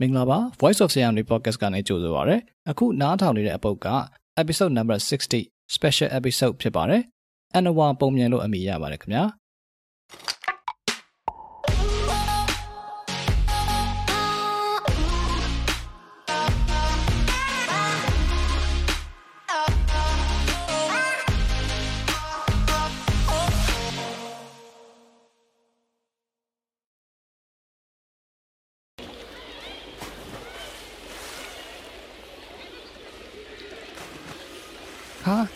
မင်္ဂလာပါ Voice of Siam ဒီ podcast ကနေကြိုဆိုပါရစေအခုနားထောင်နေတဲ့အပုတ်က episode number 60 special episode ဖြစ်ပါတယ်အန်နဝါပုံမြန်လို့အမည်ရပါတယ်ခင်ဗျာ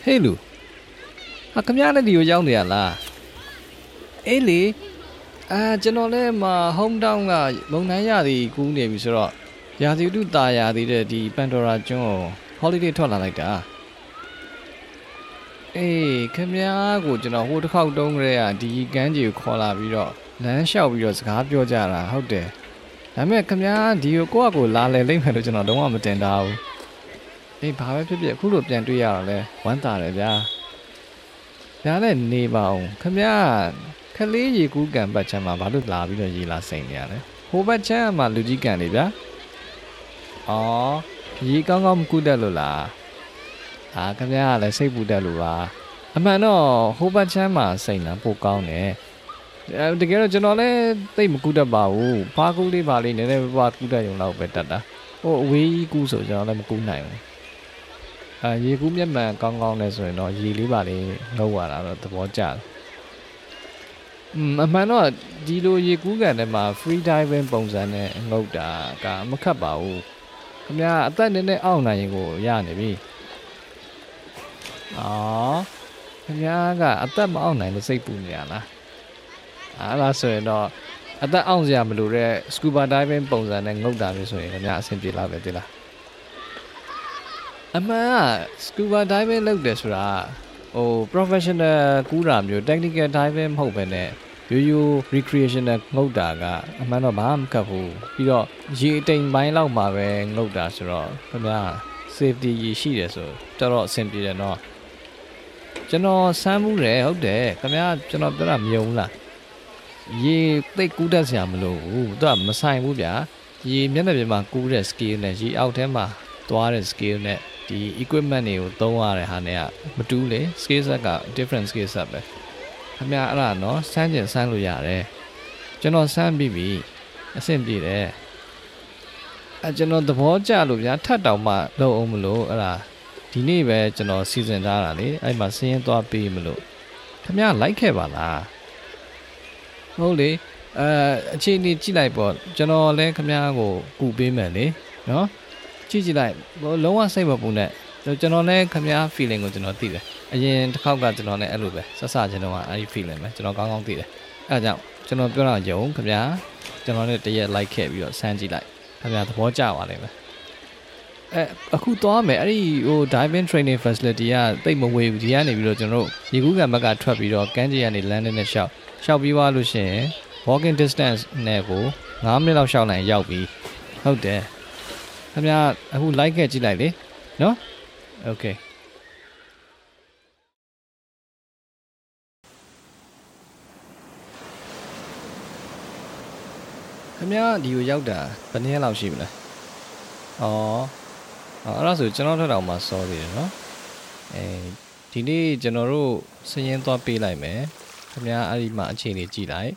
ဟာဟေးလူဟာခမရနဲ့ဒီကိုရောက်နေရလားအေးလေအာကျွန်တော်လည်းမ home town ကမုံနိုင်ရသည်ကူးနေပြီဆိုတော့ရာသီဥတုตาရာသီတဲ့ဒီပန်တိုရာကျွန်းကို holiday ထွက်လာလိုက်တာအေးခမရကိုကျွန်တော်ဟိုတစ်ခေါက်တုံးကလေးကဒီကမ်းကြီးကိုခေါ်လာပြီးတော့လမ်းလျှောက်ပြီးတော့စကားပြောကြတာဟုတ်တယ်ဒါပေမဲ့ခမရဒီကိုကိုယ့်အကိုလာလဲလိမ့်မယ်လို့ကျွန်တော်လုံးဝမတင်တာဘူး အေးဘာပဲဖြစ်ဖြစ်အခုလိုပြန်တွေ့ရတော့လဲဝမ်းသာတယ်ဗျာ။ဒါနဲ့နေပါအောင်ခမရခလေးရေကူးကန်ပတ်ချမ်းမှာဘာလို့လာပြီးတော့ရေလာစိန်နေရလဲ။ဟိုဘက်ချမ်းမှာလူကြီးကန်နေဗျာ။အော်ရေကောင်းကောင်းမကူးတတ်လို့လား။အာခမရကလည်းစိတ်ပူတတ်လို့ပါ။အမှန်တော့ဟိုဘက်ချမ်းမှာစိန်တာပိုကောင်းတယ်။အဲတကယ်တော့ကျွန်တော်လည်းသိပ်မကူးတတ်ပါဘူး။ဖားကူးလေးပါလေးနည်းနည်းပါးကူးတတ်ရုံလောက်ပဲတတ်တာ။ဟိုအဝေးကြီးကူးဆိုကျွန်တော်လည်းမကူးနိုင်ဘူး။ အဲရေကူးမျက်မှန်ကောင်းကောင်းလဲဆိုရင်တော့ရေလေးပါလေးငုပ်ရတာတော့သဘောကျတယ်။อืมအမှန်တော့ဒီလိုရေကူးကန်ထဲမှာ free diving ပုံစံနဲ့ငုပ်တာကမခတ်ပါဘူး။ခင်ဗျာအသက်နည်းနည်းအောင့်နိုင်ရင်ကိုရနေပြီ။အော်ခင်ဗျာကအသက်မအောင့်နိုင်လို့စိတ်ပူနေရလား။အားလားဆိုရင်တော့အသက်အောင့်စရာမလိုတဲ့ scuba diving ပုံစံနဲ့ငုပ်တာမျိုးဆိုရင်ခင်ဗျာအဆင်ပြေလာပဲတိလား။ အမှန်က scuba diving လုပ်တယ်ဆိုတာဟို professional ကူးတာမျိုး technical diving မဟုတ်ဘဲနဲ့ရိုးရိုး recreational ငုတ်တာကအမှန်တော့ဘာမှမကပ်ဘူးပြီးတော့ရေအတိမ်ပိုင်းလောက်မှာပဲငုတ်တာဆိုတော့ခင်ဗျာ safety ရေရှိတယ်ဆိုတော်တော်အဆင်ပြေတယ်เนาะကျွန်တော်စမ်းမှုတယ်ဟုတ်တယ်ခင်ဗျာကျွန်တော်ပြောတာမယုံဘူးလားရေသိပ်ကူးတတ်စရာမလိုဘူးသူကမဆိုင်ဘူးဗျာရေမျက်နှာပြင်မှာကူးတဲ့ scale နဲ့ရေအောက်ထဲမှာသွားတဲ့ scale နဲ့ ဒီ equipment တွေကိုသုံးရတဲ့ဟာနဲ့ကမတူးလေ scale set က different scale set ပဲခင်ဗျာအဲ့ဒါနော်စမ်းကျင်စမ်းလို့ရတယ်ကျွန်တော်စမ်းပြီးပြီအဆင်ပြေတယ်အဲကျွန်တော်သဘောကျလို့ဗျာထပ်တောင်မှလုပ်အောင်မလို့အဲ့ဒါဒီနေ့ပဲကျွန်တော်စီစဉ်ထားတာလေအဲ့မှာစင်းရင်သွားပေးမလို့ခင်ဗျာလိုက်ခဲ့ပါလားဟုတ်လေအဲအခြေအနေကြည့်လိုက်ပေါ့ကျွန်တော်လည်းခင်ဗျားကိုကူပေးမယ်လေနော် ကြည့်ကြည့်လိုက်လုံးဝစိတ်မပူနဲ့ကျွန်တော်လည်းခမည်း feeling ကိုကျွန်တော်သိတယ်အရင်တစ်ခေါက်ကကျွန်တော်လည်းအဲ့လိုပဲဆက်စခြင်းတော့အဲ့ဒီ feeling ပဲကျွန်တော်ကောင်းကောင်းသိတယ်အဲ့ဒါကြောင့်ကျွန်တော်ပြောတာယုံခမည်းကျွန်တော်လည်းတရက် like ခဲ့ပြီးတော့စမ်းကြည့်လိုက်ခမည်းသဘောကျပါလိမ့်မယ်အဲအခုသွားမယ်အဲ့ဒီဟို diving training facility ကတိတ်မဝေးဘူးဒီကနေပြီးတော့ကျွန်တော်တို့ရေကူးကန်ဘက်ကထွက်ပြီးတော့ကမ်းခြေကနေ landing နဲ့ရှောက်ရှောက်ပြီးသွားလို့ရှိရင် walking distance နဲ့ကို9မိနစ်လောက်ရှောက်နိုင်ရောက်ပြီဟုတ်တယ် ခင်ဗျာအခု like ခဲ့ကြည့်လိုက်လေနော် okay ခင်ဗျာဒီကိုရောက်တာဘယ်နည်းလောက်ရှိမလဲဩအဲ့ဒါဆိုကျွန်တော်တို့တော့မှစောသေးတယ်နော်အဲဒီနေ့ကျွန်တော်တို့စရင်သွားပေးလိုက်မယ်ခင်ဗျာအဲ့ဒီမှာအခြေအနေကြည့်လိုက်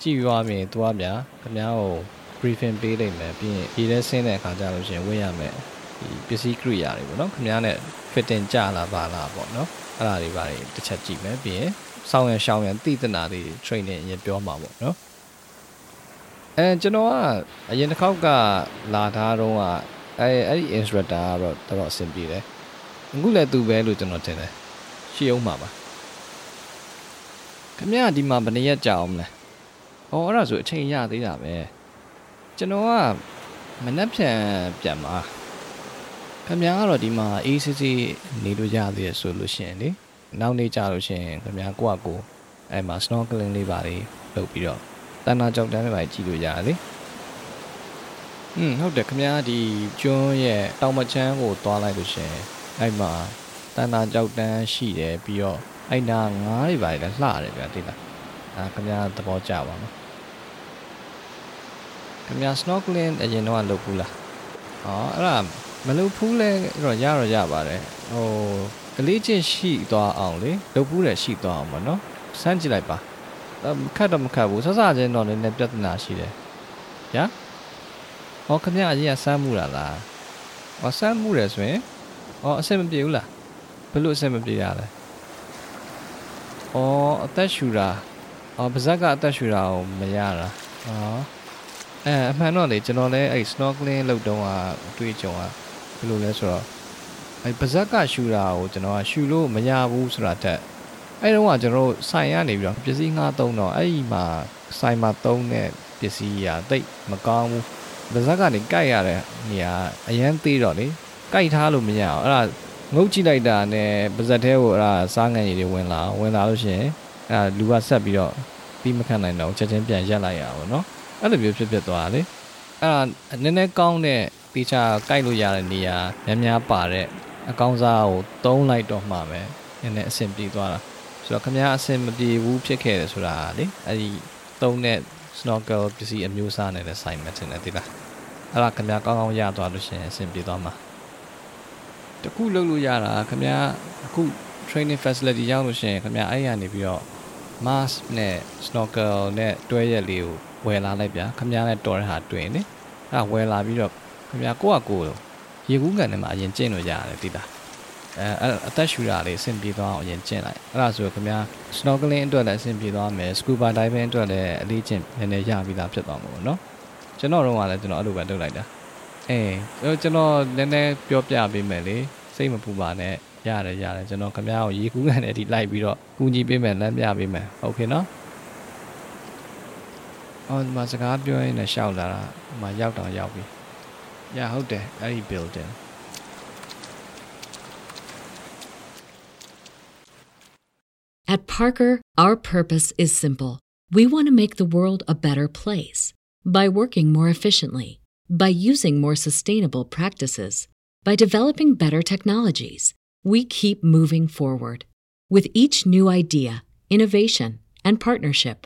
ကြည့်ပြီးသွားပြင်သွားဗျာခင်ဗျာကို briefing ပေးလိုက်မယ်ပြီးရင်ဒီထဲဆင်းတဲ့အခါကျလို့ရှိရင်ဝေ့ရမယ်ဒီပစ္စည်းကိရိယာတွေပေါ့နော်ခင်ဗျားနဲ့ fitting ကြလားပါလားပေါ့နော်အဲ့ဒါတွေပါတွေတစ်ချက်ကြည့်မယ်ပြီးရင်စောင်းရရှောင်းရသိသနာတွေ training အရင်ပြောမှာပေါ့နော်အဲကျွန်တော်ကအရင်တစ်ခေါက်ကလာထားတော့ကအဲအဲ့ဒီ instructor ကတော့တော်တော်အဆင်ပြေတယ်အခုလည်းသူပဲလို့ကျွန်တော်ထင်တယ်ရှေ့အောင်မှာပါခင်ဗျားဒီမှာဘယ်နှစ်ရက်ကြာအောင်မလဲဩအဲ့ဒါဆိုအချိန်ရသေးတာပဲ ကျွန်တော်ကမနှက်ဖြန်ပြန်ပါခင်ဗျားကတော့ဒီမှာအေးစစ်စစ်နေလို့ရသေးရဆိုလို့ရှိရင်လေနောက်နေ့ကြလို့ရှိရင်ခင်ဗျားကိုယ့်အကိုအဲ့မှာ snorkeling လေးပါလေးလုပ်ပြီးတော့တန်တာကြောက်တန်းလေးပါကြည့်လို့ရတယ်လေอืมဟုတ်တယ်ခင်ဗျားဒီကျွန်းရဲ့တောင်မချမ်းကိုသွားလိုက်လို့ရှိရင်အဲ့မှာတန်တာကြောက်တန်းရှိတယ်ပြီးတော့အဲ့နာငားတွေပါလေလှတယ်ဗျာတိလားအာခင်ဗျားသဘောကျပါနော် ခင်ဗျာ snorkeling အရင်တော့လုပ်ဘူးလား။အော်အဲ့ဒါမလုပ်ဘူးလဲတော့ရတော့ရပါတယ်။ဟိုကလေးချင်းရှိသွားအောင်လေလုပ်ဘူးတယ်ရှိသွားအောင်ပေါ့နော်။စမ်းကြည့်လိုက်ပါ။မခတ်တော့မခတ်ဘူးဆဆချင်းတော့လည်းပြဿနာရှိတယ်။ညာ။ဟောခင်ဗျာအရင်ကစမ်းမှုတာလား။ဟောစမ်းမှုတယ်ဆိုရင်ဟောအဆင်မပြေဘူးလား။ဘယ်လိုအဆင်မပြေရလဲ။အော်အသက်ရှူတာအော်ပါဇက်ကအသက်ရှူတာကိုမရတာ။အော် အဲအမှန်တော့လေကျွန်တော်လည်းအဲ့ snorkeling လုပ်တုန်းကအတွေ့အကြုံကဘယ်လိုလဲဆိုတော့အဲ့ပါဇက်ကရှူတာကိုကျွန်တော်ကရှူလို့မရဘူးဆိုတာတက်အဲ့တော့ကကျွန်တော်တို့ဆိုင်ရနေပြီးတော့ပစ္စည်းငှားသုံးတော့အဲ့ဒီမှာဆိုင်မှာသုံးတဲ့ပစ္စည်းရာတိတ်မကောင်းဘူးပါဇက်ကနေကြိုက်ရတဲ့နေရာအရန်သေးတော့လေကြိုက်ထားလို့မရအောင်အဲ့ဒါငုတ်ကြည့်လိုက်တာနဲ့ပါဇက်ထဲကိုအဲ့ဒါစားငံရည်တွေဝင်လာဝင်လာလို့ရှိရင်အဲ့ဒါလူကဆက်ပြီးတော့ပြီးမခံနိုင်တော့ချက်ချင်းပြန်ရက်လိုက်ရအောင်နော် အဲ့လိုမျိုးဖြစ်ဖြစ်သွားတာလေအဲ့ဒါနည်းနည်းကောင်းတဲ့တေချာကြိုက်လို့ရတဲ့နေရာများများပါတဲ့အကောင်းစားကိုတုံးလိုက်တော့မှပဲနည်းနည်းအဆင်ပြေသွားတာဆိုတော့ခမည်းအဆင်မပြေဘူးဖြစ်ခဲ့တယ်ဆိုတာလေအဲ့ဒီတုံးတဲ့ snorkel ပစ္စည်းအမျိုးအစားနဲ့လည်းဆိုင်မှတင်တယ်ဒီလားအဲ့ဒါခမည်းကောင်းကောင်းရသွားလို့ရှိရင်အဆင်ပြေသွားမှာတခုလုပ်လို့ရတာခမည်းအခု training facility ရောက်လို့ရှိရင်ခမည်းအဲ့ရနေပြီးတော့ mask နဲ့ snorkel နဲ့တွဲရက်လေးကို ဝယ်လာလိုက်ဗျာခမည်းနဲ့တော်တဲ့ဟာတွေ့နေအဲ့ဝယ်လာပြီးတော့ခမည်းကိုကကိုရေကူးကန်ထဲမှာအရင်ကျင့်လို့ရတယ်တိတာအဲအသက်ရှူတာလေးအဆင်ပြေသွားအောင်အရင်ကျင့်လိုက်အဲ့ဒါဆိုခမည်း snorkeling အတွက်လည်းအဆင်ပြေသွားမယ် scuba diving အတွက်လည်းအလေးကျင့်နည်းနည်းရပြီးသားဖြစ်သွားမှာပေါ့နော်ကျွန်တော်တို့ကလည်းကျွန်တော်အဲ့လိုပဲလုပ်လိုက်တာအေးကျွန်တော်နည်းနည်းပြောပြပေးမယ်လေစိတ်မပူပါနဲ့ရတယ်ရတယ်ကျွန်တော်ခမည်းကိုရေကူးကန်ထဲဒီလိုက်ပြီးတော့ကူညီပေးမယ်လမ်းပြပေးမယ်โอเคနော် အော်ဒီမှာစကားပြောရင်းနဲ့ရှောက်လာတာဟိုမှာရောက်တော့ရောက်ပြီ။ညာဟုတ်တယ်အဲ့ဒီ building At Parker, our purpose is simple. We want to make the world a better place by working more efficiently, by using more sustainable practices, by developing better technologies. We keep moving forward. With each new idea, innovation, and partnership,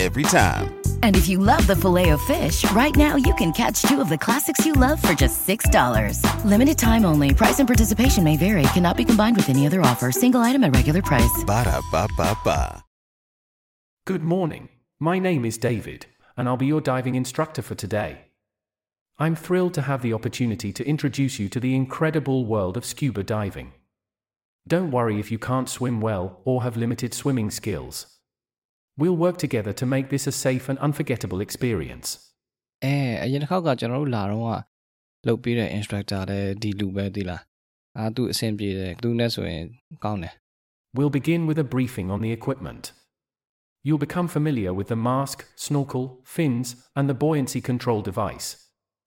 every time. And if you love the filet of fish, right now you can catch two of the classics you love for just $6. Limited time only. Price and participation may vary. Cannot be combined with any other offer. Single item at regular price. Ba da ba ba ba. Good morning. My name is David, and I'll be your diving instructor for today. I'm thrilled to have the opportunity to introduce you to the incredible world of scuba diving. Don't worry if you can't swim well or have limited swimming skills. We'll work together to make this a safe and unforgettable experience. အဲအရင်တစ်ခေါက်ကကျွန်တော်တို့လာတော့ကလုပ်ပြီးတဲ့ instructor လည်းဒီလူပဲဒီလားအာသူအဆင်ပြေတယ်သူနဲ့ဆိုရင်ကောင်းတယ် We'll begin with a briefing on the equipment. You'll become familiar with the mask, snorkel, fins, and the buoyancy control device.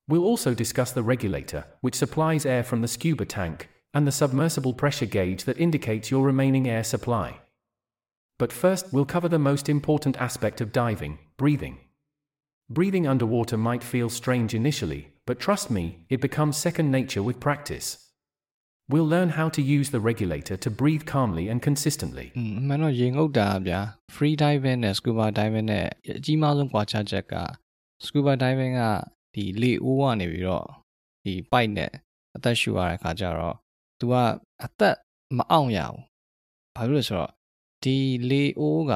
We'll also discuss the regulator, which supplies air from the scuba tank, and the submersible pressure gauge that indicates your remaining air supply. But first, we'll cover the most important aspect of diving breathing. Breathing underwater might feel strange initially, but trust me, it becomes second nature with practice. We'll learn how to use the regulator to breathe calmly and consistently. อืมအမှန်တော့ရေငုပ်တာဗျာ free diving နဲ့ scuba diving နဲ့အကြီးမားဆုံးကွာခြားချက်က scuba diving ကဒီလေအိုးကနေပြီးတော့ဒီ pipe နဲ့အသက်ရှူရတဲ့ခါကျတော့ तू ကအသက်မအောင်ရဘူးဘာလို့လဲဆိုတော့ ဒီလေအိုးက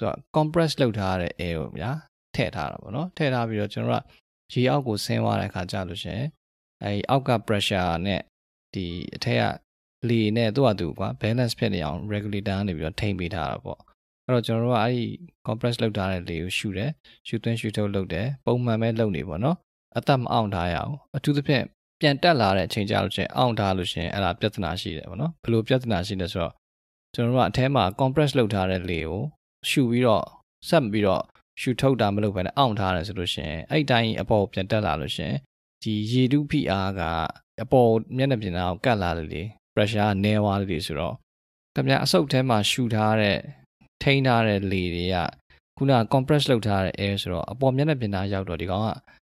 तू က compress လုပ်ထားတဲ့ air ကိုဗျာထည့်ထားတာပေါ့နော်ထည့်ထားပြီးတော့ကျွန်တော်တို့ကရေအောက်ကိုဆင်းသွားတဲ့ခါကျလို့ရှရင်အဲဒီအောက်က pressure နဲ့ဒီအထက်ကလေနဲ့သူ့ဟာသူကွာ balance ဖြစ်နေအောင် regulator ကနေပြီးတော့ထိန်းပေးထားတာပေါ့အဲ့တော့ကျွန်တော်တို့ကအဲ့ဒီ compress လုပ်ထားတဲ့လေကိုရှူတယ်ရှူသွင်းရှူထုတ်လုပ်တယ်ပုံမှန်ပဲလုပ်နေပေါ့နော်အသက်မအောင်ထားရအောင်အထူးသဖြင့်ပြန်တက်လာတဲ့အချိန်ကြာလို့ချင်းအောင်ထားလို့ရှင်အဲ့ဒါပြဿနာရှိတယ်ပေါ့နော်ဘယ်လိုပြဿနာရှိလဲဆိုတော့ ကျွန်တော်တို့ကအထဲမှာ compress လုပ်ထားတဲ့လေကိုရှူပြီးတော့ဆက်ပြီးတော့ရှူထုတ်တာမလုပ်ဘဲနဲ့အောင်ထားတယ်ဆိုလို့ရှင်အဲ့တိုင်းအပေါ်ပြန်တက်လာလို့ရှင်ဒီရေတုဖိအားကအပေါ်မျက်နှာပြင်သားကိုကတ်လာတယ်လေ pressure ကနည်းသွားတယ်ဆိုတော့ခင်ဗျအဆုပ်ထဲမှာရှူထားတဲ့ထိန်းထားတဲ့လေတွေကခုနက compress လုပ်ထားတဲ့ air ဆိုတော့အပေါ်မျက်နှာပြင်သားရောက်တော့ဒီကောင်က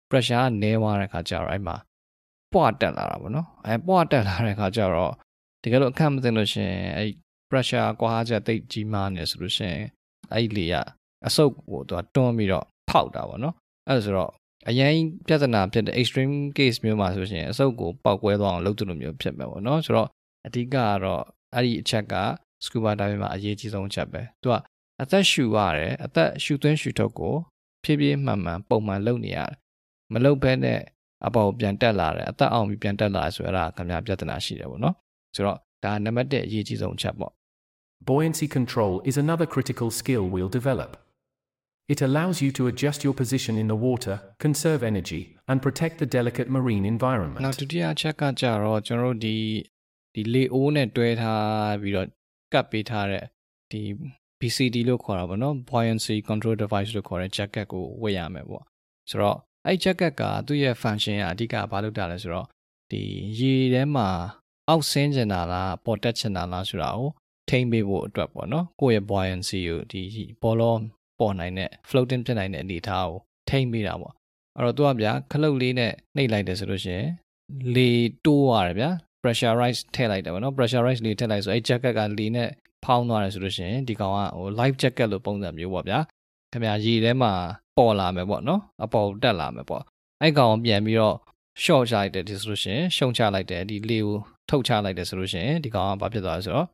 pressure ကနည်းသွားတဲ့ခါကျတော့အဲ့မှာပွားတက်လာတာပေါ့နော်အဲပွားတက်လာတဲ့ခါကျတော့တကယ်လို့အခက်မသိလို့ရှင်အဲ့ pressure ကွာချက်တိတ်ကြီးမားနေဆိုလို့ရှင်အဲ့လေကအဆုပ်ကိုသူကတွန်းပြီးတော့ဖောက်တာပေါ့နော်အဲ့ဒါဆိုတော့အရင်ပြဿနာဖြစ်တဲ့ extreme case မျိုးမှာဆိုရှင်အဆုပ်ကိုပောက်ကွဲသွားအောင်လုပ်တယ်လို့မျိုးဖြစ်မှာပေါ့နော်ဆိုတော့အဓိကကတော့အဲ့ဒီအချက်က scuba diving မှာအရေးကြီးဆုံးအချက်ပဲသူကအသက်ရှူရတယ်အသက်ရှူသွင်းရှူထုတ်ကိုဖြည်းဖြည်းမှန်မှန်ပုံမှန်လုပ်နေရတယ်မလုပ်ဘဲနဲ့အပေါ်ပြန်တက်လာတယ်အသက်အောင်ပြီးပြန်တက်လာတယ်ဆိုရတာခင်ဗျာပြဿနာရှိတယ်ပေါ့နော်ဆိုတော့ ဒါနံပါတ်1အရေးကြီးဆုံးအချက်ပေါ့ Buoyancy control is another critical skill we'll develop. It allows you to adjust your position in the water, conserve energy, and protect the delicate marine နောက် environment. ဒုတိယအချက်ကကြတော့ကျွန်တော်တို့ဒီဒီလေအိုးနဲ့တွဲထားပြီးတော့ကပ်ပေးထားတဲ့ဒီ BCD လို့ခေါ်တာပေါ့နော် buoyancy control device လို့ခေါ်တဲ့ jacket ကိုဝတ်ရမယ်ပေါ့ဆိုတော့အဲ့ jacket ကသူ့ရဲ့ function ကအဓိကဘာလုပ်တာလဲဆိုတော့ဒီရေထဲမှာ အောက်ဆင်းကျင်တာလားပေါ်တက်ချင်တာလားဆိုတာကိုထိမ့်ပေးဖို့အတွက်ပေါ့နော်ကိုယ့်ရဲ့ buoyancy ကိုဒီဘောလုံးပေါ်နိုင်တဲ့ floating ဖြစ်နိုင်တဲ့အနေအထားကိုထိမ့်ပေးတာပေါ့အဲ့တော့သူကဗျာခလုတ်လေးနဲ့နှိပ်လိုက်တယ်ဆိုလို့ရှိရင်လေတိုးရတယ်ဗျာ pressurize ထည့်လိုက်တယ်ဗောနော် pressurize လေထည့်လိုက်ဆိုအဲ့ jacket ကလေနဲ့ဖောင်းသွားတယ်ဆိုလို့ရှိရင်ဒီကောင်ကဟို life jacket လို့ပုံစံမျိုးပေါ့ဗျာခင်ဗျာရေထဲမှာပေါ်လာမယ်ပေါ့နော်အပေါ်တက်လာမယ်ပေါ့အဲ့ကောင်ကိုပြန်ပြီးတော့ short ချလိုက်တယ်ဒီဆိုလို့ရှိရင်ရှုံချလိုက်တယ်ဒီလေကို ထုတ်ချလိုက်တယ်ဆိုလို့ရှိရင်ဒီကောင်ကဘာဖြစ်သွားလဲဆိုတော့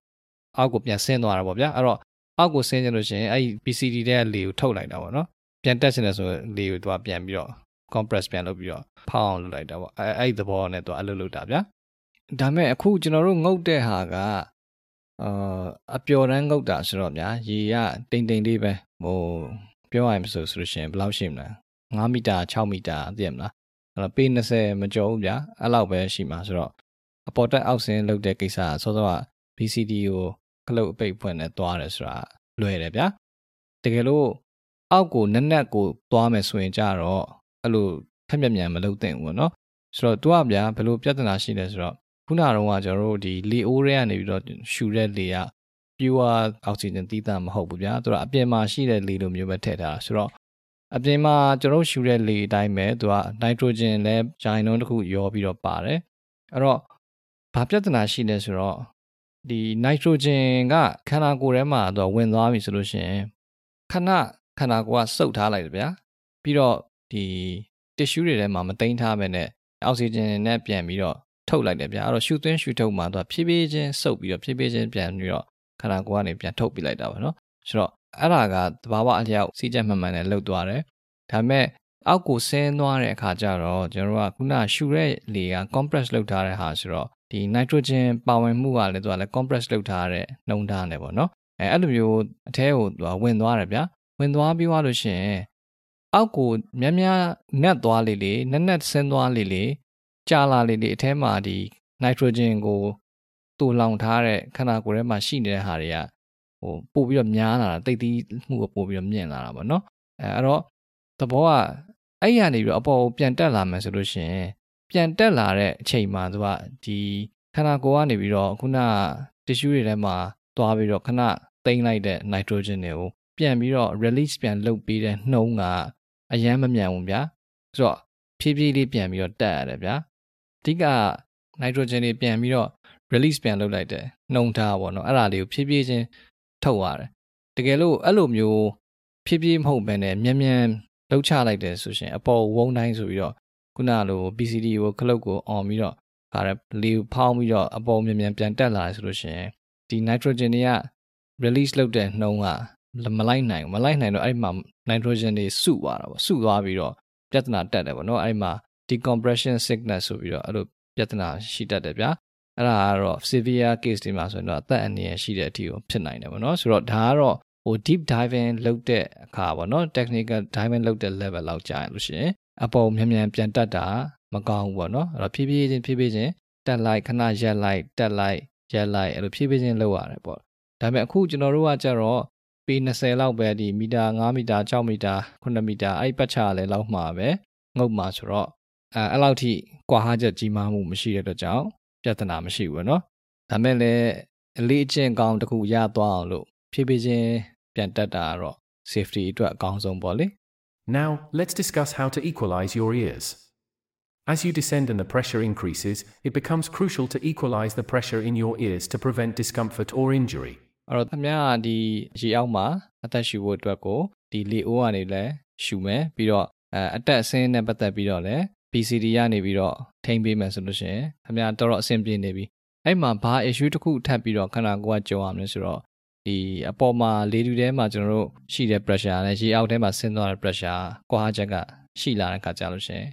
အောက်ကိုပြန်ဆင်းသွားတာပေါ့ဗျာအဲ့တော့အောက်ကိုဆင်းကြလို့ရှိရင်အဲ့ဒီ PCD တဲ့လေကိုထုတ်လိုက်တာပေါ့နော်ပြန်တက်ချင်တယ်ဆိုရင်လေကိုသူကပြန်ပြီးတော့ compress ပြန်လုပ်ပြီးတော့ဖောင်းအောင်လုပ်လိုက်တာပေါ့အဲအဲ့ဒီသဘောနဲ့သူအလုပ်လုပ်တာဗျာဒါမဲ့အခုကျွန်တော်တို့ငုတ်တဲ့ဟာကအာအပျော်တန်းငုတ်တာဆိုတော့ဗျာရေကတိမ်တိမ်လေးပဲဟိုပြောရရင်ဆိုဆိုလို့ရှိရင်ဘယ်လောက်ရှိမလဲ9မီတာ6မီတာသိရမလားအဲ့တော့ပေ20မကျော်ဘူးဗျာအဲ့လောက်ပဲရှိမှာဆိုတော့ အပေါ်တက်အောက်ဆင်းလုပ်တဲ့ကိစ္စကစောစောက BCD ကိုကလုတ်အပိတ်ဖွင့်နဲ့သွားတယ်ဆိုတာလွယ်တယ်ဗျာတကယ်လို့အောက်ကိုနက်နက်ကိုသွားမယ်ဆိုရင်ကြတော့အဲ့လိုဖက်မြက်မြန်မလုပ်သင့်ဘူးပေါ့နော်ဆိုတော့ तू ကဗျာဘယ်လိုပြဿနာရှိလဲဆိုတော့ခုနကတော့ကကျွန်တော်တို့ဒီလေအိုးတွေကနေပြီးတော့ရှူတဲ့လေက pure oxygen တီးတာမဟုတ်ဘူးဗျာသူကအပြင်မှာရှိတဲ့လေလိုမျိုးပဲထည့်ထားတာဆိုတော့အပြင်မှာကျွန်တော်ရှူတဲ့လေအတိုင်းပဲသူက nitrogen လည်းဂျိုင်နုန်းတစ်ခုရောပြီးတော့ပါတယ်အဲ့တော့ ဘာပြဿနာရှိလဲဆိုတော့ဒီ nitrogen ကခန္ဓာကိုယ်ထဲမှာသူကဝင်သွားပြီဆိုလို့ရှိရင်ခဏခန္ဓာကိုယ်ကစုပ်ထားလိုက်တယ်ဗျာပြီးတော့ဒီ tissue တွေထဲမှာမသိမ်းထားပဲနဲ့အောက်ဆီဂျင်နဲ့ပြန်ပြီးတော့ထုတ်လိုက်တယ်ဗျာအဲ့တော့ရှူသွင်းရှူထုတ်မှာသူကဖြည်းဖြည်းချင်းစုပ်ပြီးတော့ဖြည်းဖြည်းချင်းပြန်ပြီးတော့ခန္ဓာကိုယ်ကနေပြန်ထုတ်ပြလိုက်တာပါနော်ဆိုတော့အဲ့ဒါကသဘာဝအလျောက်စီးချက်မှန်မှန်နဲ့လှုပ်သွားတယ်ဒါပေမဲ့အောက်ကိုဆင်းသွားတဲ့အခါကျတော့ကျွန်တော်တို့ကခုနရှူတဲ့လေက compress လုပ်ထားတဲ့ဟာဆိုတော့ ဒီ nitrogen ပါဝင်မှုကလည်းသူကလည်း compress လုပ်ထားတဲ့နှုံထားတယ်ပေါ့နော်အဲအဲ့လိုမျိုးအထဲကိုသူကဝင်သွားတယ်ဗျာဝင်သွားပြီးသွားလို့ရှိရင်အောက်ကိုများများနက်သွားလေလေနက်နက်ဆင်းသွားလေလေကြာလာလေလေအထဲမှာဒီ nitrogen ကိုတူလောင်ထားတဲ့ခန္ဓာကိုယ်ထဲမှာရှိနေတဲ့ဟာတွေကဟိုပို့ပြီးတော့များလာတာတိတ်သီးမှုကပို့ပြီးတော့မြင့်လာတာပေါ့နော်အဲအဲ့တော့သဘောကအဲ့ရနေပြီးတော့အပေါ်ကိုပြန်တက်လာမယ်ဆိုလို့ရှိရင် ပြန်တက်လာတဲ့အချိန်မှာသူကဒီခန္ဓာကိုယ်ကနေပြီးတော့ခုန tissue တွေထဲမှာသွားပြီးတော့ခဏသိမ်းလိုက်တဲ့ nitrogen တွေကိုပြန်ပြီးတော့ release ပြန်လုပ်ပြီးတဲ့နှုံးကအယမ်းမမြန်ဘူးဗျာဆိုတော့ဖြည်းဖြည်းလေးပြန်ပြီးတော့တက်ရတယ်ဗျာအဓိက nitrogen တွေပြန်ပြီးတော့ release ပြန်လုပ်လိုက်တယ်နှုံထားပေါ့နော်အဲ့ဒါလေးကိုဖြည်းဖြည်းချင်းထုတ်ရတယ်တကယ်လို့အဲ့လိုမျိုးဖြည်းဖြည်းမဟုတ်ဘဲနဲ့မြန်မြန်လှုပ်ချလိုက်တယ်ဆိုရှင်အပေါ်ဝုန်းတိုင်းဆိုပြီးတော့ ခုနလို BCD ကိုခလုတ်ကိုအောင်ပြီးတော့ခါရလေကိုဖောင်းပြီးတော့အပေါ်မြန်မြန်ပြန်တက်လာတယ်ဆိုလို့ရှင်ဒီ nitrogen တွေက release လုပ်တဲ့နှုံးကမလိုက်နိုင်ဘူးမလိုက်နိုင်တော့အဲ့ဒီမှာ nitrogen တွေစုသွားတာပေါ့စုသွားပြီးတော့ပြဿနာတက်တယ်ပေါ့နော်အဲ့ဒီမှာ decompression sickness ဆိုပြီးတော့အဲ့လိုပြဿနာရှိတတ်တယ်ဗျာအဲ့ဒါကတော့ severe case တွေမှာဆိုရင်တော့အသက်အန္တရာယ်ရှိတဲ့အထိကိုဖြစ်နိုင်တယ်ပေါ့နော်ဆိုတော့ဒါကတော့ဟို deep diving လုပ်တဲ့အခါပေါ့နော် technical diving လုပ်တဲ့ level လောက်ကြာရင်လို့ရှိရင် အပေါ်မြန်မြန်ပြန်တက်တာမကောင်းဘူးပေါ့နော်အဲ့တော့ဖြည်းဖြည်းချင်းဖြည်းဖြည်းချင်းတက်လိုက်ခဏရက်လိုက်တက်လိုက်ရက်လိုက်အဲ့လိုဖြည်းဖြည်းချင်းလုပ်ရတယ်ပေါ့ဒါပေမဲ့အခုကျွန်တော်တို့ကကြတော့ပေ20လောက်ပဲဒီမီတာ5မီတာ6မီတာ9မီတာအဲ့ပတ်ချလည်းလောက်မှာပဲငုတ်မှာဆိုတော့အဲအဲ့လောက်ထိကွာဟချက်ကြီးမားမှုမရှိတဲ့အတွက်ကြောင့်ပြဿနာမရှိဘူးပေါ့နော်ဒါပေမဲ့လည်းအလေးအကျင့်ကောင်းတစ်ခုရသွားအောင်လို့ဖြည်းဖြည်းချင်းပြန်တက်တာတော့ safety အတွက်အကောင်းဆုံးပေါ့လေ Now, let's discuss how to equalize your ears. As you descend and the pressure increases, it becomes crucial to equalize the pressure in your ears to prevent discomfort or injury. အဲ့တော့ခင်ဗျားကဒီရေအောက်မှာအသက်ရှူဖို့အတွက်ကိုဒီလေအိုးကနေလည်းရှူမယ်ပြီးတော့အဲအတက်အဆင်းနဲ့ပတ်သက်ပြီးတော့လည်း BCD ကနေပြီးတော့ထိမ့်ပေးမယ်ဆိုလို့ရှိရင်ခင်ဗျားတော်တော်အဆင်ပြေနေပြီအဲ့မှာဘာ issue တစ်ခုထပ်ပြီးတော့ခန္ဓာကိုယ်ကကြုံရမလဲဆိုတော့ ဒီအပေါ်မှာလေတူထဲမှာကျွန်တော်တို့ရှိတဲ့ pressure နဲ့ရေအောက်ထဲမှာဆင်းသွားတဲ့ pressure ကွာချက်ကရှိလာတဲ့ခါကြလို့ရှိရင်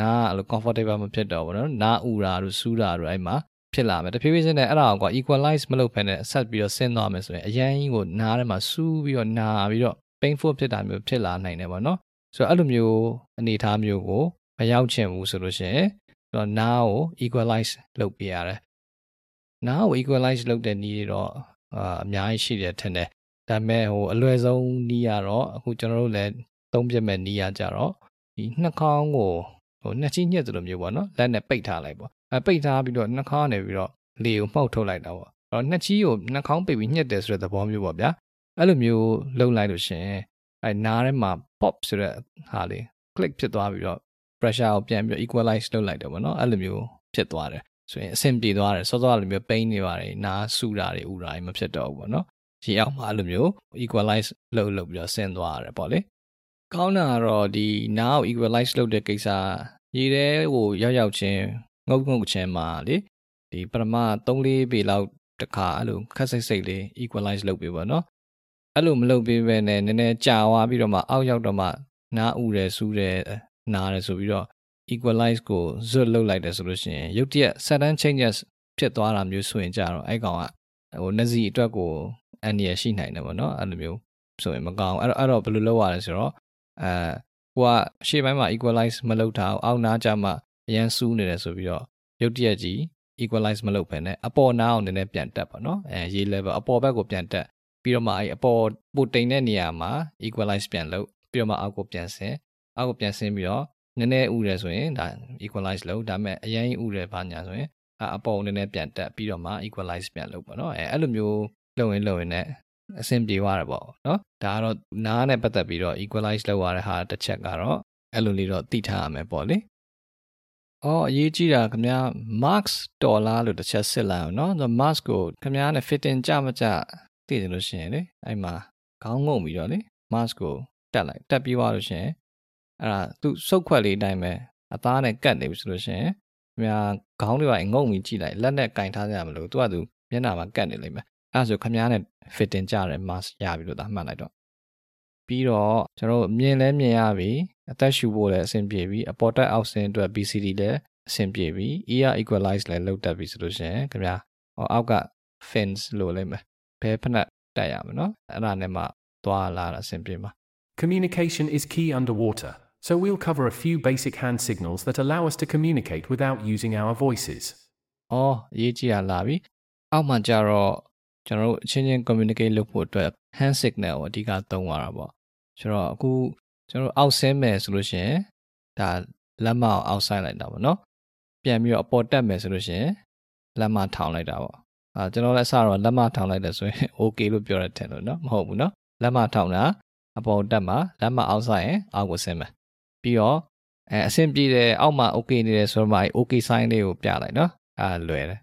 နားအဲ့လို comfortable မဖြစ်တော့ဘူးနော်နားဥတာတို့စူးတာတို့အဲ့မှာဖြစ်လာမယ်တဖြည်းဖြည်းချင်းနဲ့အဲ့ဒါကို equalize မလုပ်ဖ ೇನೆ ဆက်ပြီးတော့ဆင်းသွားမယ်ဆိုရင်အရန်ကြီးကိုနားထဲမှာစူးပြီးတော့နာပြီးတော့ painful ဖြစ်တာမျိုးဖြစ်လာနိုင်တယ်ပေါ့နော်ဆိုတော့အဲ့လိုမျိုးအနေအထားမျိုးကိုမရောက်ချင်ဘူးဆိုလို့ရှိရင်တော့နားကို equalize လုပ်ပြရတယ်နားကို equalize လုပ်တဲ့နည်းတွေတော့ အာအများကြီးရှိတယ်ထင်တယ်ဒါပေမဲ့ဟိုအလွယ်ဆုံးနည်းကတော့အခုကျွန်တော်တို့လည်းသုံးပြမဲ့နည်းရကြတော့ဒီနှာခေါင်းကိုဟိုနှစ်ချီညှက်သလိုမျိုးပေါ့နော်လက်နဲ့ပိတ်ထားလိုက်ပေါ့အဲပိတ်ထားပြီးတော့နှာခေါင်းနေပြီးတော့လေကိုမှုတ်ထုတ်လိုက်တာပေါ့အဲ့တော့နှစ်ချီကိုနှာခေါင်းပိတ်ပြီးညှက်တယ်ဆိုတဲ့သဘောမျိုးပေါ့ဗျာအဲ့လိုမျိုးလုပ်လိုက်လို့ရှင်အဲနားထဲမှာ pop ဆိုတဲ့ဟာလေး click ဖြစ်သွားပြီးတော့ pressure ကိုပြန်ပြီး equalize လုပ်လိုက်တယ်ပေါ့နော်အဲ့လိုမျိုးဖြစ်သွားတယ် ဆိုရင်အဆင်ပြေသွားတယ်စောစောလိုမျိုး pain တွေပါတယ်နားဆူတာတွေဥတာတွေမဖြစ်တော့ဘူးပေါ့နော်ရေအောက်မှာအဲ့လိုမျိုး equalize လုပ်လုပ်ပြီးတော့ဆင်းသွားရတယ်ပေါ့လေကောင်းတာကတော့ဒီနားကို equalize လုပ်တဲ့ကိစ္စရေထဲကိုရောက်ရောက်ချင်းငုတ်ငုတ်ချင်းမှာလေဒီပထမ3-4ပေလောက်တခါအဲ့လိုခက်စိတ်စိတ်လေး equalize လုပ်ပေးပါနော်အဲ့လိုမလုပ်ပေးဘဲနဲ့နည်းနည်းကြာသွားပြီးတော့မှအောက်ရောက်တော့မှနားဥတယ်စူးတယ်နားတယ်ဆိုပြီးတော့ equalize ကို zut လုပ်လိုက်တယ်ဆိုလို့ရှိရင်ရုပ်တရက် sudden changes ဖြစ်သွားတာမျိုးဆိုရင်ကြတော့အဲ့ကောင်ကဟိုနှစီအတွက်ကိုအန်ရရှိနိုင်တယ်ပေါ့နော်အဲ့လိုမျိုးဆိုရင်မကောင်းအဲ့တော့အဲ့တော့ဘယ်လိုလုပ်ရလဲဆိုတော့အဲကိုကရှေ့ပိုင်းမှာ equalize မလုပ်တာအောက်နားကျမှအရန်စူးနေတယ်ဆိုပြီးတော့ရုပ်တရက်ကြီး equalize မလုပ်ဖ ೇನೆ အပေါ်နားအောင်နည်းနည်းပြန်တက်ပါနော်အဲရေ level အပေါ်ဘက်ကိုပြန်တက်ပြီးတော့မှအဲအပေါ်ပိုတိန်တဲ့နေရာမှာ equalize ပြန်လုပ်ပြီးတော့မှအောက်ကိုပြန်ဆင်းအောက်ကိုပြန်ဆင်းပြီးတော့ နည်းနည်းဥတယ်ဆိုရင်ဒါ equalize လုပ်ဒါပေမဲ့အရင်ဥတယ်ဘာညာဆိုရင်အပေါ်နည်းနည်းပြန်တက်ပြီးတော့မှ equalize ပြန်လုပ်ပါနော်အဲအဲ့လိုမျိုးလုပ်ရင်လုပ်ရင်လည်းအဆင်ပြေသွားတယ်ပေါ့နော်ဒါကတော့နားနဲ့ပတ်သက်ပြီးတော့ equalize လုပ်ရတဲ့ဟာတစ်ချက်ကတော့အဲ့လိုလေးတော့သိထားရမယ်ပေါ့လေအော်အရေးကြီးတာခင်ဗျာ marks တော်လားလို့တစ်ချက်စစ်လိုက်အောင်နော် marks ကိုခင်ဗျားနဲ့ fitting ကြမကြသိတယ်လို့ရှိရင်လေအဲ့မှာခေါင်းငုံပြီးတော့လေ marks ကိုတက်လိုက်တက်ပြီးသွားလို့ရှိရင် အဲ့ဒါသူစုပ်ခွက်လေးအတိုင်းပဲအသားနဲ့ကတ်နေပြီဆိုလို့ရှိရင်ခင်ဗျာခေါင်းတွေပါငုံပြီးကြည့်လိုက်လက်နဲ့ကင်ထားကြရမလို့သူကသူမျက်နှာမှာကတ်နေလိမ့်မယ်အဲ့ဒါဆိုခင်ဗျားနဲ့ fitting ကြတယ် mask ရပြီလို့သာမှတ်လိုက်တော့ပြီးတော့ကျွန်တော်မြင်လဲမြင်ရပြီအသက်ရှူဖို့လည်းအဆင်ပြေပြီအပေါ်တက်အောက်ဆင်းအတွက် BCD လည်းအဆင်ပြေပြီ ear equalize လည်းလုပ်တတ်ပြီဆိုလို့ရှိရင်ခင်ဗျာအောက်က fins လို့လိမ့်မယ်ဘယ်ဖက်တက်ရမှာနော်အဲ့ဒါနဲ့မှသွားလာတာအဆင်ပြေမှာ Communication is key underwater, so we'll cover a few basic hand signals that allow us to communicate without using our voices. အော်အရေးကြီးတာလာပြီအောက်မှာကြတော့ကျွန်တော်တို့အချင်းချင်း communicate လုပ်ဖို့အတွက် hand signal ကိုအဓိကသုံးရတာပေါ့ဆိုတော့အခုကျွန်တော်အောက်ဆင်းမယ်ဆိုလို့ရှိရင်ဒါလက်မအောင်အောက်ဆိုင်လိုက်တာပေါ့နော်ပြန်ပြီးတော့အပေါ်တက်မယ်ဆိုလို့ရှိရင်လက်မထောင်လိုက်တာပေါ့အာကျွန်တော်လည်းအစတော့လက်မထောင်လိုက်တယ်ဆိုရင် okay လို့ပြောရတဲ့လို့နော်မဟုတ်ဘူးနော်လက်မထောင်တာအပေါ်တက်မှာလက်မအောက်ဆိုင်ရင်အောက်ကိုဆင်းမယ် ပြီးတော့အဲအဆင်ပြေတယ်အောက်မှာ okay နေတယ်ဆိုတော့မှ okay sign လေးကိုပြလိုက်နော်အာလွယ်တယ်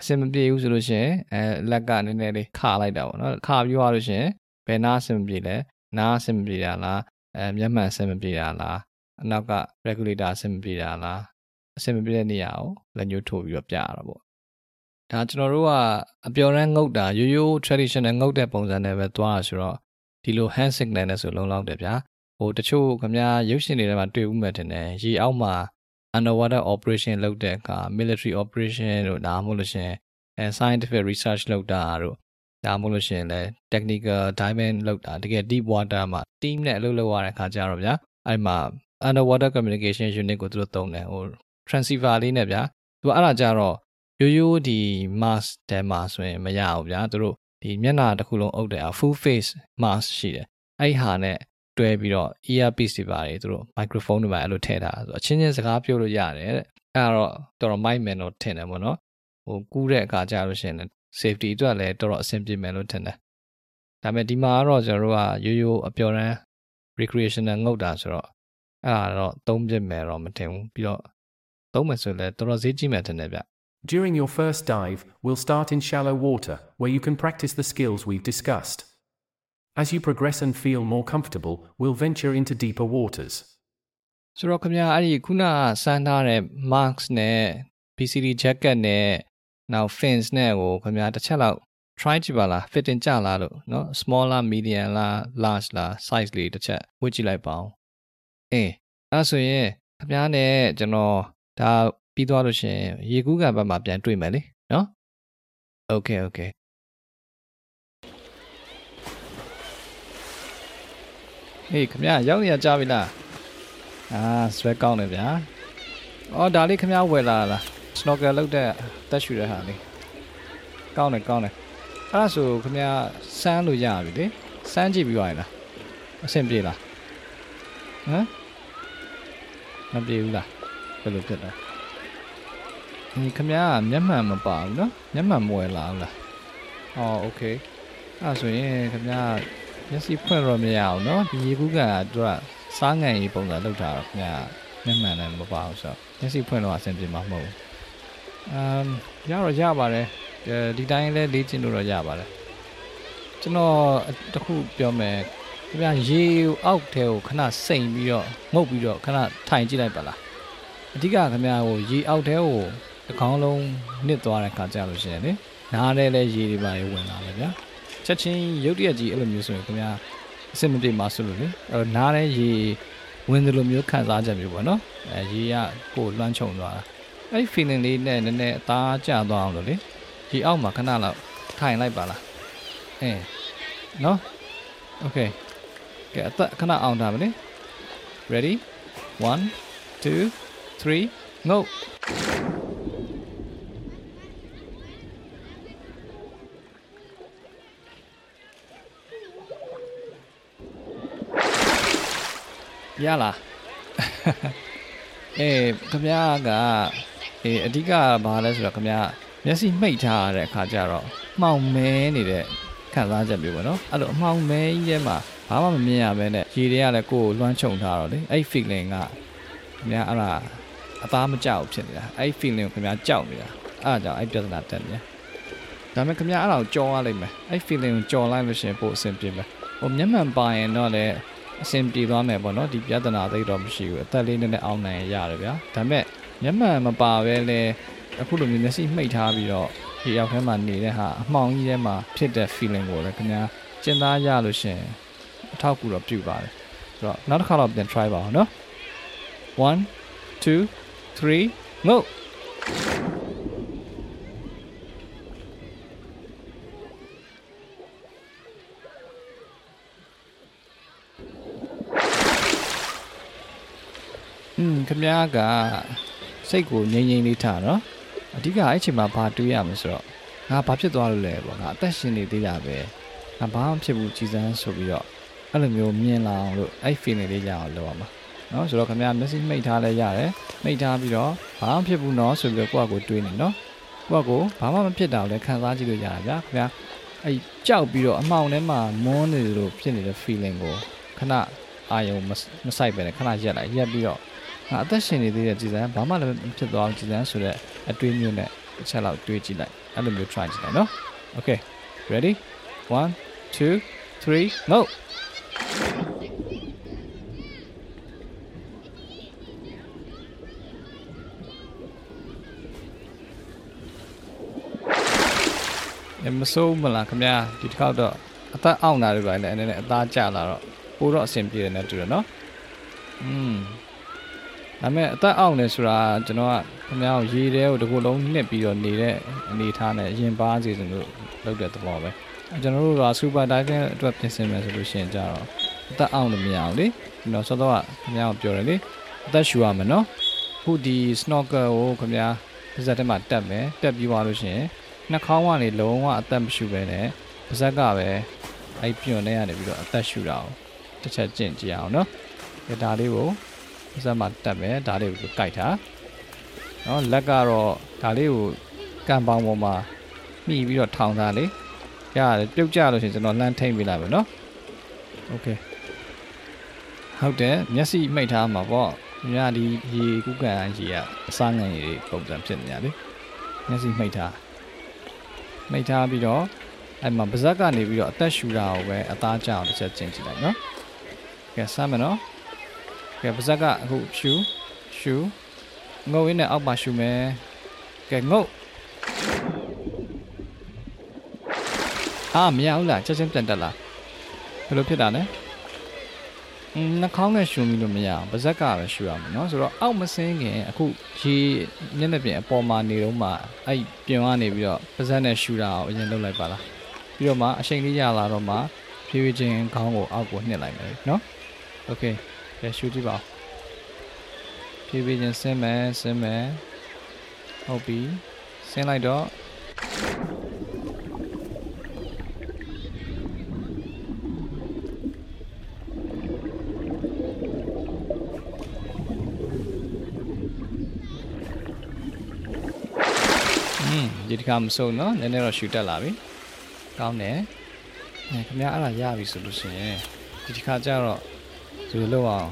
အဆင်မပြေဘူးဆိုလို့ရှိရင်အဲလက်ကနည်းနည်းလေးခါလိုက်တာပေါ့နော်ခါပြီးသွားလို့ရှိရင်ဘယ်နာအဆင်မပြေလဲနားအဆင်မပြေတာလားအဲမျက်မှန်အဆင်မပြေတာလားအနောက်က regulator အဆင်မပြေတာလားအဆင်မပြေတဲ့နေရာကိုလက်ညှိုးထိုးပြီးတော့ပြရတာပေါ့ဒါကျွန်တော်တို့ကအပျော်ရမ်းငုတ်တာရိုးရိုး traditional ငုတ်တဲ့ပုံစံနဲ့ပဲသွားရဆိုတော့ဒီလို hand signal နဲ့ဆိုလုံလောက်တယ်ဗျာ ဟိုတချို့ခင်ဗျာရုပ်ရှင်တွေထဲမှာတွေ့ဦးမယ်ထင်တယ်ရေအောက်မှာ underwater operation လုပ်တဲ့အခါ military operation တို့ဒါမှမဟုတ်လို့ရှင်အဲ scientific research လုပ်တာတို့ဒါမှမဟုတ်လို့ရှင်လဲ technical diving လုပ်တာတကယ် deep water မှာ team နဲ့အလုပ်လုပ်ရတဲ့အခါကျတော့ဗျာအဲ့မှာ underwater communication unit ကိုသူတို့သုံးတယ်ဟို transceiver လေးနဲ့ဗျာသူကအဲ့ဒါကြတော့ရိုးရိုးဒီ mask တဲမှာဆိုရင်မရဘူးဗျာသူတို့ဒီမျက်နှာတစ်ခုလုံးအုပ်တဲ့ full face mask ရှိတယ်အဲ့ဟာနဲ့ တွဲပြီးတော့ earpiece တွေပါတယ်သူတို့ microphone တွေပါအဲ့လိုထည့်ထားဆိုအချင်းချင်းစကားပြောလို့ရတယ်တဲ့အဲ့တော့တော်တော် mic man တော့ထင်တယ်ပေါ့နော်ဟိုကူးတဲ့အခါကျလို့ရှိရင် safety အတွက်လည်းတော်တော်အဆင်ပြေမယ်လို့ထင်တယ်ဒါပေမဲ့ဒီမှာကတော့ကျွန်တော်တို့ကရိုးရိုးအပျော်တမ်း recreational ငုတ်တာဆိုတော့အဲ့ဒါတော့သုံးပြမယ်တော့မထင်ဘူးပြီးတော့သုံးမယ်ဆိုလည်းတော်တော်ဈေးကြီးမယ်ထင်တယ်ဗျ During your first dive, we'll start in shallow water, where you can practice the skills we've discussed. As you progress and feel more comfortable, we'll venture into deeper waters. ဆိုတော့ခင်ဗျာအဲ့ဒီခုနကစမ်းထားတဲ့ mask နဲ့ PCD jacket နဲ့နောက် fins နဲ့ကိုခင်ဗျာတစ်ချက်လောက် try ကြည့်ပါလား fitting ကြလားလို့เนาะ small လား medium လား large လား size လေးတစ်ချက်ဝတ်ကြည့်လိုက်ပါဦးအေးအဲ့ဆိုရင်ခင်ဗျားနဲ့ကျွန်တော်ဒါပြီးသွားလို့ရှင်ရေကူးကန်ဘက်မှာပြန်တွေ့မယ်လေเนาะ okay okay ဟေးခင်ဗျာရောက်နေရကြပြီလားအာဆွဲကောင်းတယ်ဗျာအော်ဒါလေးခင်ဗျာဝယ်လာလား snorkel လုပ်တဲ့တက်ရှူတဲ့ဟာလေးကောင်းတယ်ကောင်းတယ်အဲ့ဒါဆိုခင်ဗျာစမ်းလို့ရပြီလေစမ်းကြည့်ပြီးသွားရင်လားအဆင်ပြေလားဟမ်မပြေဘူးလားဘယ်လိုဖြစ်လဲဒီခင်ဗျာမျက်မှန်မပါဘူးနော်မျက်မှန်မဝယ်လာဘူးလားအော်โอเคအဲ့ဒါဆိုရင်ခင်ဗျာ မျက်စိဖွင့်တော့မရအောင်နော်ဒီရေကူးကန်ကသူကစားငံရေးပုံစံလောက်တာတော့ခင်ဗျာမျက်မှန်လည်းမပါဘူးဆိုတော့မျက်စိဖွင့်တော့အဆင်ပြေမှာမဟုတ်ဘူးအမ်ရတော့ရပါတယ်ဒီတိုင်းလဲလေ့ကျင့်လို့တော့ရပါတယ်ကျွန်တော်တခုပြောမယ်ခင်ဗျာရေအောက်ထဲကိုခဏစိန်ပြီးတော့ငုတ်ပြီးတော့ခဏထိုင်ကြည့်လိုက်ပါလားအဓိကခင်ဗျာဟိုရေအောက်ထဲကိုတစ်ခေါင်းလုံးနစ်သွားတဲ့ခါကြလို့ရှိရင်လေနားထဲလဲရေတွေပါဝင်လာတယ်ဗျာ ချက်ချင်းရုတ်တရက်ကြီးအဲ့လိုမျိုးဆိုရင်ခင်ဗျာအဆင်မပြေမှာဆိုလို့လေအဲ့တော့နားထဲရေဝင်တယ်လို့မျိုးခံစားချက်မျိုးပေါ့နော်အဲရေကကိုလွှမ်းခြုံသွားတာအဲ့ feeling လေးနဲ့နည်းနည်းအသားကျသွားအောင်လို့လေရေအောက်မှာခဏလောက်ထိုင်လိုက်ပါလားအဲနော် okay ကဲအသက်ခဏအောင်ထားမယ်လေ ready 1 2 3 go ရလားအေးခမရကအေးအဓိကဘာလဲဆိုတော့ခမရမျက်စိမှိတ်ထားရတဲ့အခါကျတော့မှောင်မဲနေတဲ့ခံစားချက်မျိုးပေါ့နော်အဲ့လိုအမှောင်မဲကြီးထဲမှာဘာမှမမြင်ရဘဲနဲ့ရေတွေကလည်းကိုယ်ကိုလွှမ်းခြုံထားတော့လေအဲ့ feeling ကခင်ဗျာအဲ့ဒါအသားမကြောက်ဖြစ်နေတာအဲ့ feeling ကိုခင်ဗျာကြောက်နေတာအဲ့ဒါကြောင့်အဲ့ပြဿနာတက်နေဒါပေမဲ့ခင်ဗျာအဲ့ဒါကိုကြော်ရလိမ့်မယ်အဲ့ feeling ကိုကြော်လိုက်လို့ရှင်ပို့အဆင်ပြေမယ်ဟိုမျက်မှန်ပါရင်တော့လည်း အဆင်ပြေသွားမယ်ပေါ့နော်ဒီပြဿနာသိတော့မရှိဘူးအသက်လေးနဲ့အောင်နိုင်ရတယ်ဗျာဒါပေမဲ့မျက်မှန်မပါပဲလဲအခုလိုမျိုးမျက်စိမှိတ်ထားပြီးတော့ဒီရောက်ထဲမှာနေတဲ့ဟာအမှောင်ကြီးထဲမှာဖြစ်တဲ့ feeling ကိုလည်းခင်ဗျာကျင်သားရလို့ရှင်အထောက်ကူတော့ပြုပါတယ်ဆိုတော့နောက်တစ်ခါတော့ပြန် try ပါအောင်နော်1 2 3 go อืมခမ ्या ကစိတ်ကိုငြိမ်ငြိမ်လေးထားနော်အဓိကအဲ့အချိန်မှာဘာတွေးရမလဲဆိုတော့ငါဘာဖြစ်သွားလို့လဲပေါ့ငါအသက်ရှင်နေသေးတာပဲငါဘာမှဖြစ်ဘူးကြည်စမ်းဆိုပြီးတော့အဲ့လိုမျိုးမြင်လာအောင်လို့အဲ့ feeling လေးရအောင်လုပ်ရမှာနော်ဆိုတော့ခမ ्या message မိတ်ထားလဲရတယ်မိတ်ထားပြီးတော့ဘာမှဖြစ်ဘူးနော်ဆိုပြီးတော့ကိုယ့်အကိုတွေးနေနော်ကိုယ့်အကိုဘာမှမဖြစ်တာကိုလည်းခံစားကြည့်လို့ရတာဗျာခင်ဗျာအဲ့ကြောက်ပြီးတော့အမှောင်ထဲမှာမွန်းနေလို့ဖြစ်နေတဲ့ feeling ကိုခဏအာယုံမဆိုင်ပဲနဲ့ခဏရက်လိုက်ရက်ပြီးတော့ငါ အသက်ရှင်နေသေးတဲ့ကြည်စမ်းဘာမှလည်းမဖြစ်သွားဘူးကြည်စမ်းဆိုတဲ့အတွေးမျိုးနဲ့တစ်ချက်လောက်တွေးကြည့်လိုက်အဲ့လိုမျိုး try ကြည့်လိုက်နော် okay ready 1 2 3 go မစိုးမလားခင်ဗျာဒီတစ်ခေါက်တော့အသက်အောင့်တာတွေပါလေအနေနဲ့အသားကျလာတော့ပိုတော့အဆင်ပြေတယ်နဲ့တူတယ်နော်อืม ဒါပေမဲ့အသက်အောင့်နေဆိုတာကျွန်တော်ကခင်ဗျားကိုရေထဲကိုတစ်ခုလုံးနှစ်ပြီးတော့နေတဲ့အနေထားနဲ့ရင်ပါစေစလို့လုပ်တဲ့သဘောပဲကျွန်တော်တို့ကစူပါတိုင်းအတွက်ပြင်ဆင်မယ်ဆိုလို့ရှိရင်ကြတော့အသက်အောင့်လို့မရအောင်လေကျွန်တော်စောစောကခင်ဗျားကိုပြောတယ်လေအသက်ရှူရမယ်နော်ခုဒီ snorkel ကိုခင်ဗျားပါဇက်ထဲမှာတက်မယ်တက်ပြီးသွားလို့ရှိရင်နှာခေါင်းကနေလုံးဝအသက်မရှူပဲနဲ့ပါဇက်ကပဲအဲ့ပြွန်ထဲကနေပြီးတော့အသက်ရှူတာအောင်တစ်ချက်ကျင့်ကြည့်အောင်နော်ဒါလေးကို ပါဇက်မှာတက်မယ်ဒါလေးကိုကြိုက်တာနော်လက်ကတော့ဒါလေးကိုကံပေါင်းပေါ်မှာမှီပြီးတော့ထောင်ထားလေရတယ်ပြုတ်ကြလို့ရှိရင်ကျွန်တော်လှမ်းထိမ့်ပေးလိုက်မယ်နော်โอเคဟုတ်တယ်မျက်စိမှိတ်ထားမှာပေါ့ညဒီရေကုကန်ရေကအစားငံရေပုံစံဖြစ်နေရလေမျက်စိမှိတ်ထားမှိတ်ထားပြီးတော့အဲ့မှာပါဇက်ကနေပြီးတော့အသက်ရှူတာကိုပဲအသားကျအောင်တစ်ချက်ကျင့်ကြည့်လိုက်နော်ကဲစမ်းမယ်နော် ကဲပါဇက်ကအခုရှူရှူငုတ်ရင်းနဲ့အောက်ပါရှူမယ်ကဲငုတ်အာမရဘူးလားချက်ချင်းပြန်တက်လာဘယ်လိုဖြစ်တာလဲနှာခေါင်းနဲ့ရှူမိလို့မရအောင်ပါဇက်ကပဲရှူရမယ်เนาะဆိုတော့အောက်မစင်းခင်အခုရေမျက်နှာပြင်အပေါ်မှာနေတော့မှအဲ့ပြင်ကနေပြီးတော့ပါဇက်နဲ့ရှူတာကိုအရင်လုပ်လိုက်ပါလားပြီးတော့မှအချိန်လေးရလာတော့မှဖြည်းဖြည်းချင်းခေါင်းကိုအောက်ကိုနှစ်လိုက်မယ်เนาะโอเค ကဲရှူကြည့်ပါဦးဖြည်းဖြည်းချင်းဆင်းမယ်ဆင်းမယ်ဟုတ်ပြီဆင်းလိုက်တော့อืมဒီတစ်ခါမစုံเนาะနည်းနည်းတော့ရှူတက်လာပြီကောင်းတယ်အဲခင်ဗျားအဲ့ဒါရပြီဆိုလို့ရှိရင်ဒီတစ်ခါကျတော့ ဒီလိုလုပ်အောင်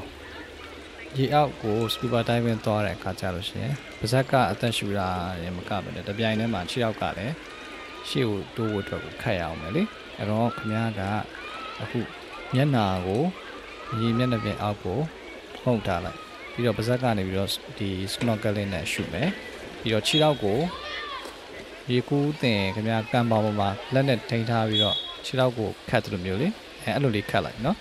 ရေအောက်ကို scuba diving သွားတဲ့အခါကျလို့ရှိရင်ပါဇက်ကအသက်ရှူတာရေမကပဲနဲ့တပြိုင်တည်းမှာခြေထောက်ကလည်းရှေ့ကိုတိုးဖို့အတွက်ကိုခတ်ရအောင်မယ်လေအဲ့တော့ခင်ဗျားကအခုမျက်နာကိုရေမျက်နှာပြင်အောက်ကိုမှုတ်ထားလိုက်ပြီးတော့ပါဇက်ကနေပြီးတော့ဒီ snorkeling နဲ့ရှူမယ်ပြီးတော့ခြေထောက်ကိုရေကူးတင်ခင်ဗျားကံပေါင်းပေါ်မှာလက်နဲ့ထိန်းထားပြီးတော့ခြေထောက်ကိုခတ်တယ်လို့မျိုးလေအဲအဲ့လိုလေးခတ်လိုက်နော်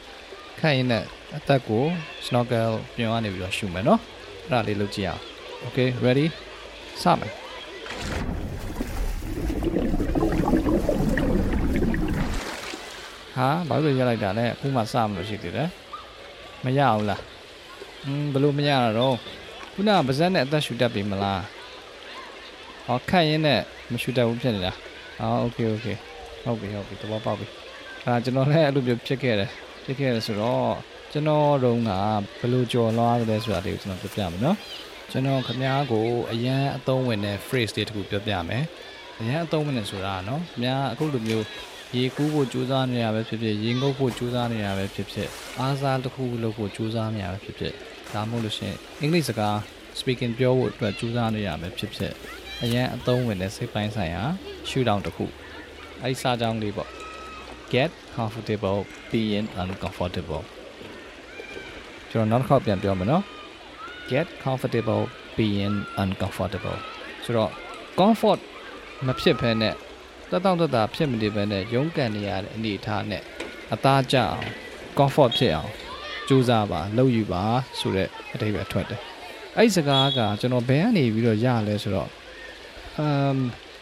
ခတ်ရင်းနဲ့ အသက်ကို snorkel ပြင်ကနေပြီးတော့ရှူမယ်နော်အဲ့ဒါလေးလုပ်ကြည့်အောင် okay ready စမယ်ဟာဘာလို့ရလိုက်တာလဲအခုမှစမလို့ရှိသေးတယ်မရအောင်လားอืมဘယ်လိုမရတာတော့ခုနကပါဇက်နဲ့အသက်ရှူတတ်ပြီမလားဟောခတ်ရင်းနဲ့မရှူတတ်ဘူးဖြစ်နေတာဟော okay okay ဟုတ်ပြီဟုတ်ပြီတဘောပေါက်ပြီအဲ့ဒါကျွန်တော်လည်းအဲ့လိုမျိုးဖြစ်ခဲ့တယ်ဖြစ်ခဲ့တယ်ဆိုတော့ ကျွန်တော်တုန်းကဘယ်လိုကြော်လွှားတယ်ဆိုတာလေးကိုကျွန်တော်ပြောပြမယ်နော်ကျွန်တော်ခမားကိုအရန်အသုံးဝင်တဲ့ phrase တွေတခုပြောပြမယ်အရန်အသုံးဝင်တယ်ဆိုတာနော်ခမားအခုလိုမျိုးရေကူးဖို့ကြိုးစားနေရပဲဖြစ်ဖြစ်ရေငုပ်ဖို့ကြိုးစားနေရပဲဖြစ်ဖြစ်အားစားတစ်ခုလုပ်ဖို့ကြိုးစားနေရပဲဖြစ်ဖြစ်ဒါမှမဟုတ်လို့ရှိရင်အင်္ဂလိပ်စကား speaking ပြောဖို့အတွက်ကြိုးစားနေရပဲဖြစ်ဖြစ်အရန်အသုံးဝင်တဲ့စိတ်ပိုင်းဆိုင်ရာရှူတောင်တစ်ခုအဲ့ဒီစာကြောင်းလေးပေါ့ get comfortable being uncomfortable ကျွန်တော်နောက်တစ်ခေါက်ပြန်ပြောမယ်နော် get comfortable being uncomfortable ဆိုတော့ comfort မဖြစ်ဘဲနဲ့တက်တောင့်တက်တာဖြစ်မနေဘဲနဲ့ရုန်းကန်နေရတဲ့အနေအထားနဲ့အသားကျအောင် comfort ဖြစ်အောင်ကြိုးစားပါလုပ်ယူပါဆိုတဲ့အတိတ်ပဲထွက်တယ်အဲ့ဒီစကားကကျွန်တော်ဘယ်ကနေပြီးတော့ရလဲဆိုတော့အမ်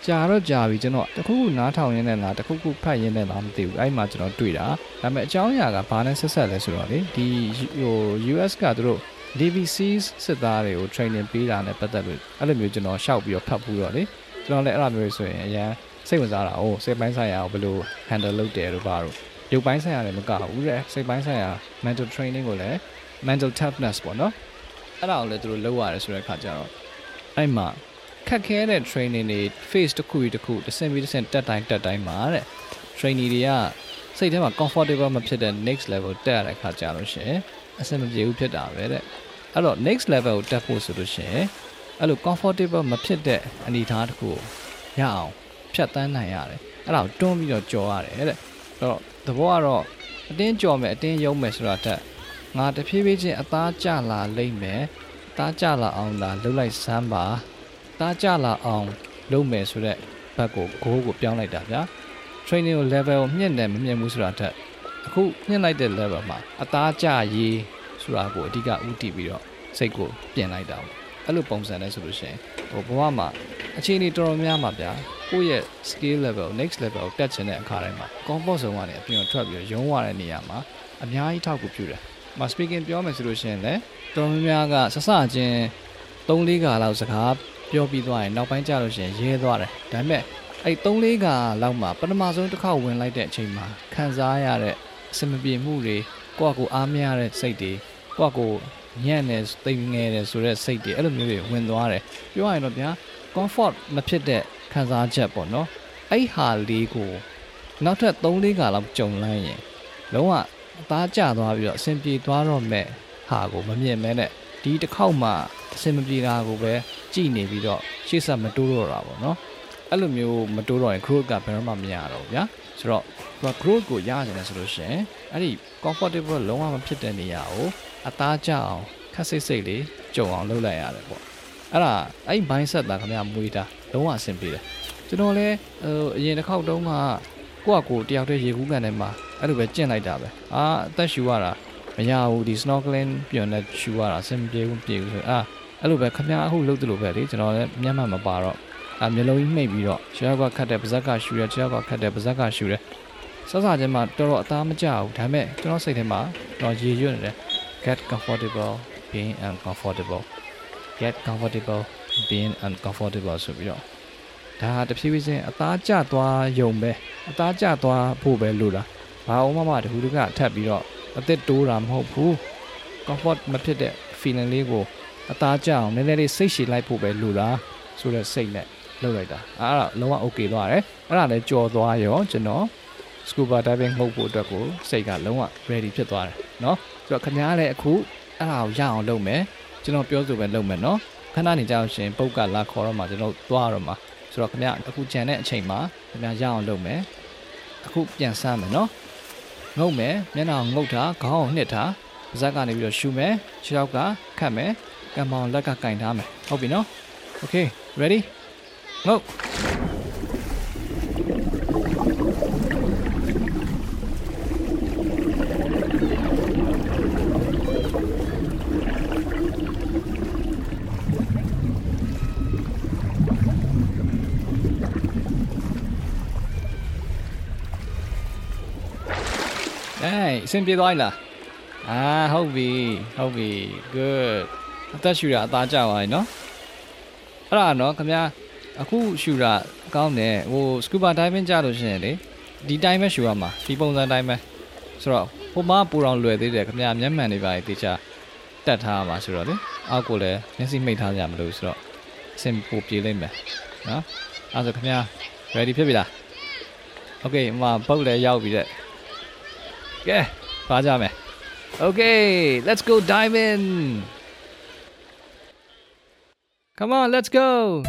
ကြာတော့ကြာပြီကျွန်တော်တခုခုနားထောင်ရင်းနဲ့လားတခုခုဖတ်ရင်းနဲ့လားမသိဘူးအဲ့မှာကျွန်တော်တွေ့တာဒါပေမဲ့အကြောင်းအရာကဘာနဲ့ဆက်ဆက်လဲဆိုတော့လေဒီဟို US ကသူတို့ DVC စစ်သားတွေကို training ပေးတာနဲ့ပတ်သက်လို့အဲ့လိုမျိုးကျွန်တော်ရှောက်ပြီးတော့ဖတ်ဘူးတော့လေကျွန်တော်လည်းအဲ့လိုမျိုးဆိုရင်အရင်စိတ်ဝင်စားတာ哦စိတ်ပိုင်းဆိုင်ရာကိုဘယ်လို handle လုပ်တယ်လို့ပါတော့ရုပ်ပိုင်းဆိုင်ရာလည်းမကဘူးတဲ့စိတ်ပိုင်းဆိုင်ရာ mental training ကိုလည်း mental toughness ပေါ့နော်အဲ့ဒါကိုလည်းသူတို့လုပ်ရတယ်ဆိုတဲ့အခါကျတော့အဲ့မှာ ခက်ခဲတဲ့ training တွေ phase တစ်ခုပြီးတစ်ခုတစ်ဆင့်ပြီးတစ်ဆင့်တက်တိုင်းတက်တိုင်းမှာတဲ့ training တွေကစိတ်ထဲမှာ comfortable မဖြစ်တဲ့ next level တက်ရတဲ့အခါကျလို့ရှိရင်အဆင်မပြေဘူးဖြစ်တာပဲတဲ့အဲ့တော့ next level ကိုတက်ဖို့ဆိုလို့ရှိရင်အဲ့လို comfortable မဖြစ်တဲ့အနေအထားတစ်ခုကိုရအောင်ဖြတ်တန်းနိုင်ရတယ်အဲ့ဒါကိုတွန်းပြီးတော့ကြော်ရတယ်တဲ့အဲ့တော့သဘောကတော့အတင်းကြော်မယ်အတင်းယုံမယ်ဆိုတာတက်ငါတဖြည်းဖြည်းချင်းအသားကျလာလိမ့်မယ်အသားကျလာအောင်သာလှုပ်လိုက်စမ်းပါ တားကြလာအောင်လုပ်မယ်ဆိုတော့ဘက်ကိုဂိုးကိုပြောင်းလိုက်တာဗျာ training ကို level ကိုမြင့်တယ်မမြင့်ဘူးဆိုတာတက်အခုမြင့်လိုက်တဲ့ level မှာအသားကြရေးဆိုတာကိုအဓိကဥတည်ပြီးတော့စိတ်ကိုပြင်လိုက်တာပေါ့အဲ့လိုပုံစံနဲ့ဆိုလို့ရှိရင်ဟိုဘဝမှာအခြေအနေတော်တော်များမှာဗျာကိုယ့်ရဲ့ skill level next level ကိုတက်ချင်တဲ့အခါတိုင်းမှာ comfort zone ကနေအပြင်ကိုထွက်ပြီးတော့ရုံးရတဲ့နေရာမှာအများကြီးထောက်ကူပြုတယ်။မ speaking ပြောမယ်ဆိုလို့ရှိရင်လည်းတော်တော်များများကဆဆချင်း3-4ခါလောက်စကား ပြောပြီးသွားရင်နောက်ပိုင်းကျလို့ရှိရင်ရဲသွားတယ်။ဒါပေမဲ့အဲ့3-4ခါလောက်မှာပထမဆုံးတစ်ခေါက်ဝင်လိုက်တဲ့အချိန်မှာခံစားရတဲ့အစမပြေမှုတွေကိုယ့်အကူအားမရတဲ့စိတ်တွေကိုယ့်အကူညံ့နေတိမ်ငယ်တယ်ဆိုတဲ့စိတ်တွေအဲ့လိုမျိုးတွေဝင်သွားတယ်ပြောရရင်တော့ဗျာ comfort မဖြစ်တဲ့ခံစားချက်ပေါ့နော်အဲ့ဟာလေးကိုနောက်ထပ်3-4ခါလောက်ကြုံလိုက်ရင်လုံးဝအသားကျသွားပြီးတော့အဆင်ပြေသွားတော့မဲ့ဟာကိုမမြင်မဲနဲ့ ဒီတစ်ခေါက်မှအဆင်မပြေတာကိုပဲကြည်နေပြီးတော့ရှေ့ဆက်မတိုးတော့တာပေါ့နော်အဲ့လိုမျိုးမတိုးတော့ရင် growth ကဘယ်တော့မှမရတော့ဘူးဗျာဆိုတော့သူက growth ကိုရကြတယ်ဆိုလို့ရှိရင်အဲ့ဒီ comfortable လုံးဝမဖြစ်တဲ့နေရာကိုအသားကျအောင်ခက်စိတ်စိတ်လေးကြုံအောင်လုပ်လိုက်ရတယ်ပေါ့အဲ့ဒါအဲ့ mindset တာခင်ဗျာမွေးတာလုံးဝအဆင်ပြေတယ်ကျွန်တော်လည်းဟိုအရင်တစ်ခေါက်တုန်းကကိုယ့်အကိုတယောက်တည်းရေကူးကန်ထဲမှာအဲ့လိုပဲကျင့်လိုက်တာပဲအာအသက်ရှူရတာ မရဘူးဒီ snorkeling ပြန်တဲ့ရှူရတာအဆင်ပြေဘူးပြေဘူးဆိုအာအဲ့လိုပဲခင်ဗျာအခုလုပ်တယ်လို့ပဲလေကျွန်တော်လည်းမျက်မှန်မပါတော့အမျိုးလုံးကြီးမှိတ်ပြီးတော့ခြေထောက်ကခတ်တဲ့ပါဇက်ကရှူရခြေထောက်ကခတ်တဲ့ပါဇက်ကရှူတယ်စစချင်းမှာတော်တော်အသားမကျဘူးဒါပေမဲ့ကျွန်တော်စိတ်ထဲမှာတော့ရေရွတ်နေတယ် get comfortable being uncomfortable get comfortable being uncomfortable ဆိုပြီးတော့ဒါတဖြည်းဖြည်းချင်းအသားကျသွားယုံပဲအသားကျသွားဖို့ပဲလို့လားဘာအောင်မှမတခုတကထပ်ပြီးတော့ အသက်တိုးတာမဟုတ်ဘူး comfort မဖြစ်တဲ့ feeling လေးကိုအသားကျအောင်နည်းနည်းလေးစိတ်ရှည်လိုက်ဖို့ပဲလို့လားဆိုတဲ့စိတ်နဲ့လုပ်လိုက်တာအဲ့ဒါလုံးဝ okay သွားတယ်အဲ့ဒါလည်းကြော်သွားရောကျွန်တော် scuba diving မှုတ်ဖို့အတွက်ကိုစိတ်ကလုံးဝ ready ဖြစ်သွားတယ်เนาะဆိုတော့ခင်ဗျားလည်းအခုအဲ့ဒါကိုရအောင်လုပ်မယ်ကျွန်တော်ပြောဆိုပဲလုပ်မယ်เนาะခဏနေကြအောင်ရှင်ပုတ်ကလာခေါ်တော့မှကျွန်တော်သွားတော့မှာဆိုတော့ခင်ဗျားအခုကြံတဲ့အချိန်မှာခင်ဗျားရအောင်လုပ်မယ်အခုပြန်ဆမ်းမယ်เนาะ ငုတ်မယ်မျက်နှာငုတ်တာခေါင်းကိုနှစ်တာပါးစပ်ကနေပြီးတော့ရှူမယ်ခြေထောက်ကခတ်မယ်ကံပေါင်လက်ကကင်ထားမယ်ဟုတ်ပြီနော် okay ready ငုတ် င်ပြေသွားပြီလားအာဟုတ်ပြီဟုတ်ပြီ good အသက်ရှူတာအသားကျသွားပြီနော်အဲ့ဒါနော်ခင်ဗျာအခုရှူတာကောင်းတယ်ဟို scuba diving ကြလို့ရှိရင်လေဒီတိုင်းပဲရှူရမှာဒီပုံစံတိုင်းပဲဆိုတော့ဟိုမှာပူတော်လွယ်သေးတယ်ခင်ဗျာမျက်မှန်တွေပါတေချာတက်ထားမှာဆိုတော့လေအောက်ကိုလည်းမျက်စိမိတ်ထားကြမလို့ဆိုတော့အဆင်ပိုပြေလိမ့်မယ်နော်အဲ့ဒါဆိုခင်ဗျာ ready ဖြစ်ပြီလား okay ဟိုမှာပုတ်လည်းရောက်ပြီတဲ့ကဲ Okay, let's go dive in. Come on, let's go.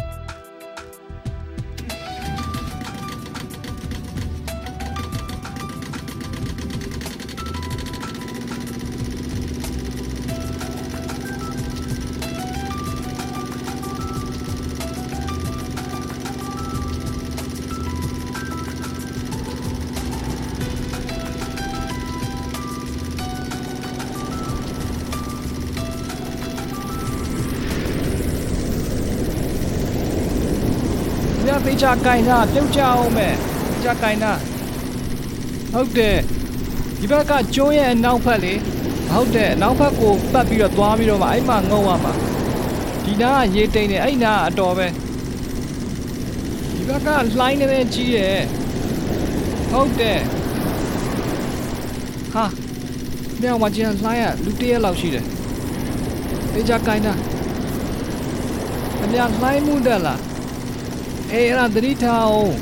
ချာကင်တာပြုတ်ကြအောင်မယ်သေချာကင်တာဟုတ်တယ်ဒီဘက်ကကျိုးရဲ့အနောက်ဖက်လေဟုတ်တယ်အနောက်ဖက်ကိုပတ်ပြီးတော့သွားပြီးတော့မှအဲ့မှာငုံရမှာဒီနားကရေတိန်နေအဲ့နားကအတော်ပဲဒီဘက်ကလှိုင်းနေနေကြီးရဲ့ဟုတ်တယ်ဟာမြောက်မှာကျန်လှိုင်းရလူတရက်လောက်ရှိတယ်သေချာကင်တာအများလှိုင်းမှုတက်လား အေးအဲ့ဒါသတိထားအောင်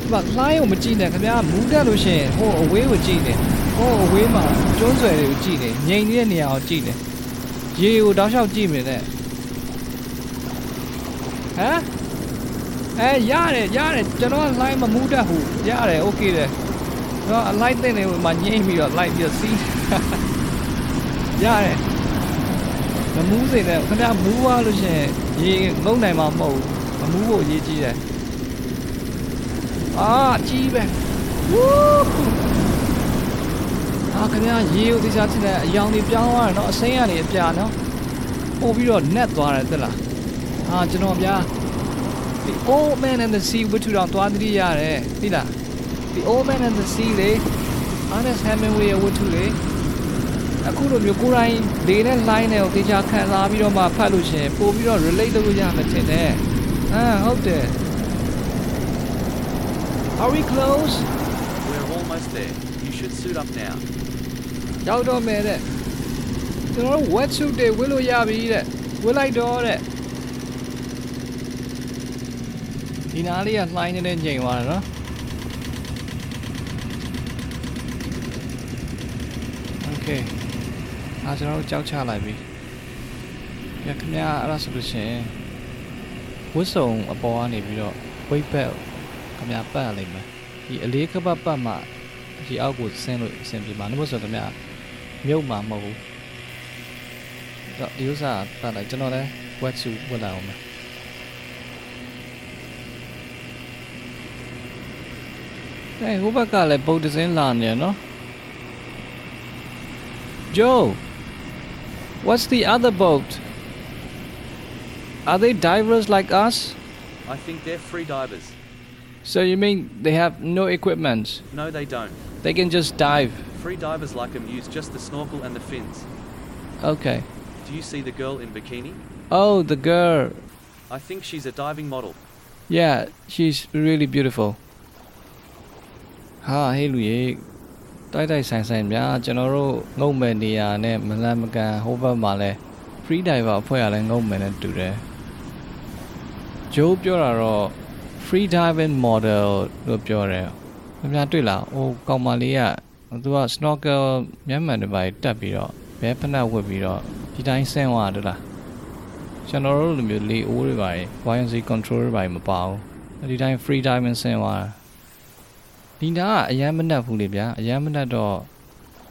ဒီမှာလှိုင်းကိုမကြည့်နဲ့ခင်ဗျာမူးတက်လို့ရှိရင်ဟိုအဝေးကိုကြည့်နေဟိုအဝေးမှာကျွန်းဆွယ်တွေကိုကြည့်နေငြိမ်နေတဲ့နေရာကိုကြည့်နေရေကိုတောက်လျှောက်ကြည့်နေတယ်ဟမ်အဲရတယ်ရတယ်ကျွန်တော်လှိုင်းမမူးတက်ဘူးရတယ်โอเคတယ်တော့အလိုက်တဲ့နေမှာငြိမ်ပြီးတော့လိုက်ပြီးတော့စီးရတယ်မမူးစေနဲ့ခင်ဗျာမူးသွားလို့ရှိရင်ရေငုံနိုင်မှာမဟုတ်ဘူး မမူးဖို့အရေးကြီးတယ်အာကြီးပဲဝူးအာခင်ဗျာရေကိုသိစားချင်တဲ့အယောင်တွေပြောင်းသွားတယ်နော်အစိမ်းကနေအပြာနော်ပို့ပြီးတော့နက်သွားတယ်သလားအာကျွန်တော်ဗျာ The old man and the sea ဝတ္ထုတော်သွားသတိရတယ်သိလား The old man and the sea လေ Ernest Hemingway ရဲ့ဝတ္ထုလေအခုလိုမျိုးကိုယ်တိုင်လေနဲ့ line နဲ့ကိုသေချာခံစားပြီးတော့မှဖတ်လို့ရှင်ပို့ပြီးတော့ relate လုပ်လို့ရမှာထင်တယ် ဟာဟုတ်တယ် Are we close We're almost there. You should suit up now. ရောက်တော့မယ်တဲ့ကျွန်တော်တို့ wet suit တွေဝတ်လို့ရပြီတဲ့ဝတ်လိုက်တော့တဲ့ဒီနားလေးကလှိုင်းနေတဲ့ညိန်သွားတယ်နော် Okay အားကျွန်တော်တို့ကြောက်ချလိုက်ပြီပြခင်ဗျာအဲ့ဒါဆိုလို့ရှိရင် ဝတ်စုံအပေါ်ကနေပြီးတော့ weight belt ခင်ဗျာပတ်ရလိမ့်မယ်ဒီအလေးကပတ်ပတ်မှဒီအောက်ကိုဆင်းလို့အဆင်ပြေမှာလို့ဆိုခင်ဗျာမြုပ်မှာမဟုတ်ဘူးတော့ဒီဥစ္စာပတ်လိုက်ကျွန်တော်လည်း wet suit ဝတ်လိုက်အောင်မယ်အဲဟိုဘက်ကလည်းပုတ်တစင်းလာနေရနော် Joe what's the other boat are they divers like us I think they're free divers. so you mean they have no equipment No, they don't. they can just dive Free divers like them use just the snorkel and the fins. okay Do you see the girl in bikini? oh the girl I think she's a diving model. Yeah, she's really beautiful. ဟာဟေးလူရေတိုက်တိုက်ဆိုင်ဆိုင်များကျွန်တော်တို့ငုံမဲ့နေရာနဲ့မလန်မကန်ဟိုဘက်မှာလဲ free diver အဖွဲ့ကလည်းငုံမဲ့နဲ့တူတယ်။ ဂျိုးပြောတာတော့ free diving model လို့ပြောတယ်။ခင်ဗျားတွေ့လား။ဟိုကောင်မလေးကသူက snorkel မျက်မှန်တွေပါတက်ပြီးတော့ဘဲဖနက်ဝတ်ပြီးတော့ဒီတိုင်းဆင်းသွားတယ်လား။ကျွန်တော်တို့လိုမျိုးလေအိုးတွေပါရင် buoyancy control တွေပါရင်မပါဘူးဒီတိုင်း free diving ဆင်းသွားတာဒီနားကအရန်မနှက်ဘူးလေဗျာအရန်မနှက်တော့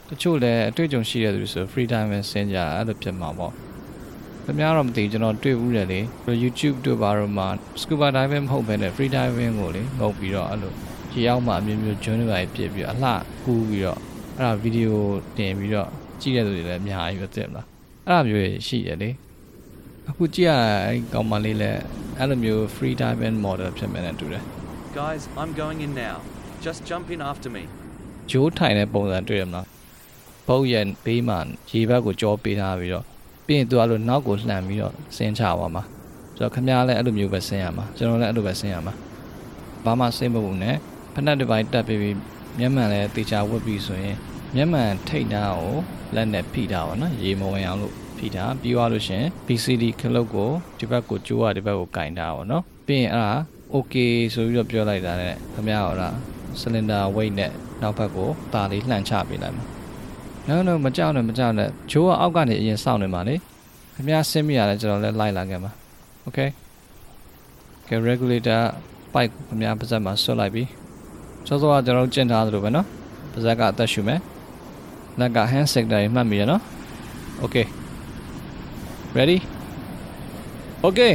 တချို့လည်းအတွေ့အကြုံရှိတဲ့သူဆို free diving ဆင်းကြအဲ့လိုဖြစ်မှာပေါ့ ခင်ဗျားတော့မသိဘူးကျွန်တော်တွေ့ဘူးတယ်လေ YouTube တို့ဘာလို့မှ scuba diving မဟုတ်ဘဲနဲ့ free diving ကိုလေငုတ်ပြီးတော့အဲ့လိုရေအောက်မှာအမျိုးမျိုးကျွန်းတွေပါပြစ်ပြီးတော့အလှကူးပြီးတော့အဲ့ဒါဗီဒီယိုတင်ပြီးတော့ကြည့်တဲ့သူတွေလည်းအများကြီးပဲသိမလားအဲ့ဒါမျိုးရှိတယ်လေအခုကြည့်ရအဲ့ဒီကောင်မလေးလည်းအဲ့လိုမျိုး free diving model ဖြစ်မယ်နဲ့တူတယ် Guys, I'm going in now. Just jump in after me. ဂျိုးထိုင်တဲ့ပုံစံတွေ့ရမလားဘုတ်ရဲ့ဘေးမှာရေဘက်ကိုကြောပေးထားပြီးတော့ ပြီးရင်သူအဲ့လိုနောက်ကိုလှန်ပြီးတော့ဆင်းချသွားမှာဆိုတော့ခမည်းလည်းအဲ့လိုမျိုးပဲဆင်းရမှာကျွန်တော်လည်းအဲ့လိုပဲဆင်းရမှာဘာမှစိတ်မပူနဲ့ဖက်နှက်တစ်ပိုင်းတက်ပြီးပြီးမျက်မှန်လည်းတေချာဝတ်ပြီးဆိုရင်မျက်မှန်ထိတ်နှားကိုလက်နဲ့ဖိထားပါနော်ရေမဝင်အောင်လို့ဖိထားပြီးသွားလို့ရှရင် BCD ခလုတ်ကိုဒီဘက်ကိုကျိုးရဒီဘက်ကိုကင်ထားပါနော်ပြီးရင်အဲ့ဒါ okay ဆိုပြီးတော့ပြောလိုက်တာနဲ့ခမည်းရောလား cylinder weight နဲ့နောက်ဘက်ကိုတာလေးလှန်ချပေးလိုက်မှာ no no မကြောက်နဲ့မကြောက်နဲ့ဂျိုးကအောက်ကနေအရင်စောင့်နေမှာလေခင်ဗျားဆင်းမိရတယ်ကျွန်တော်လည်းလိုက်လာခဲ့မှာ okay ကဲ regulator pipe ကိုခင်ဗျားပါဇက်မှာဆွတ်လိုက်ပြီစောစောကကျွန်တော်တို့ကျင့်ထားသလိုပဲเนาะပါဇက်ကအသက်ရှူမယ်လက်က hand sector တွေမှတ်မိရနော် okay ready okay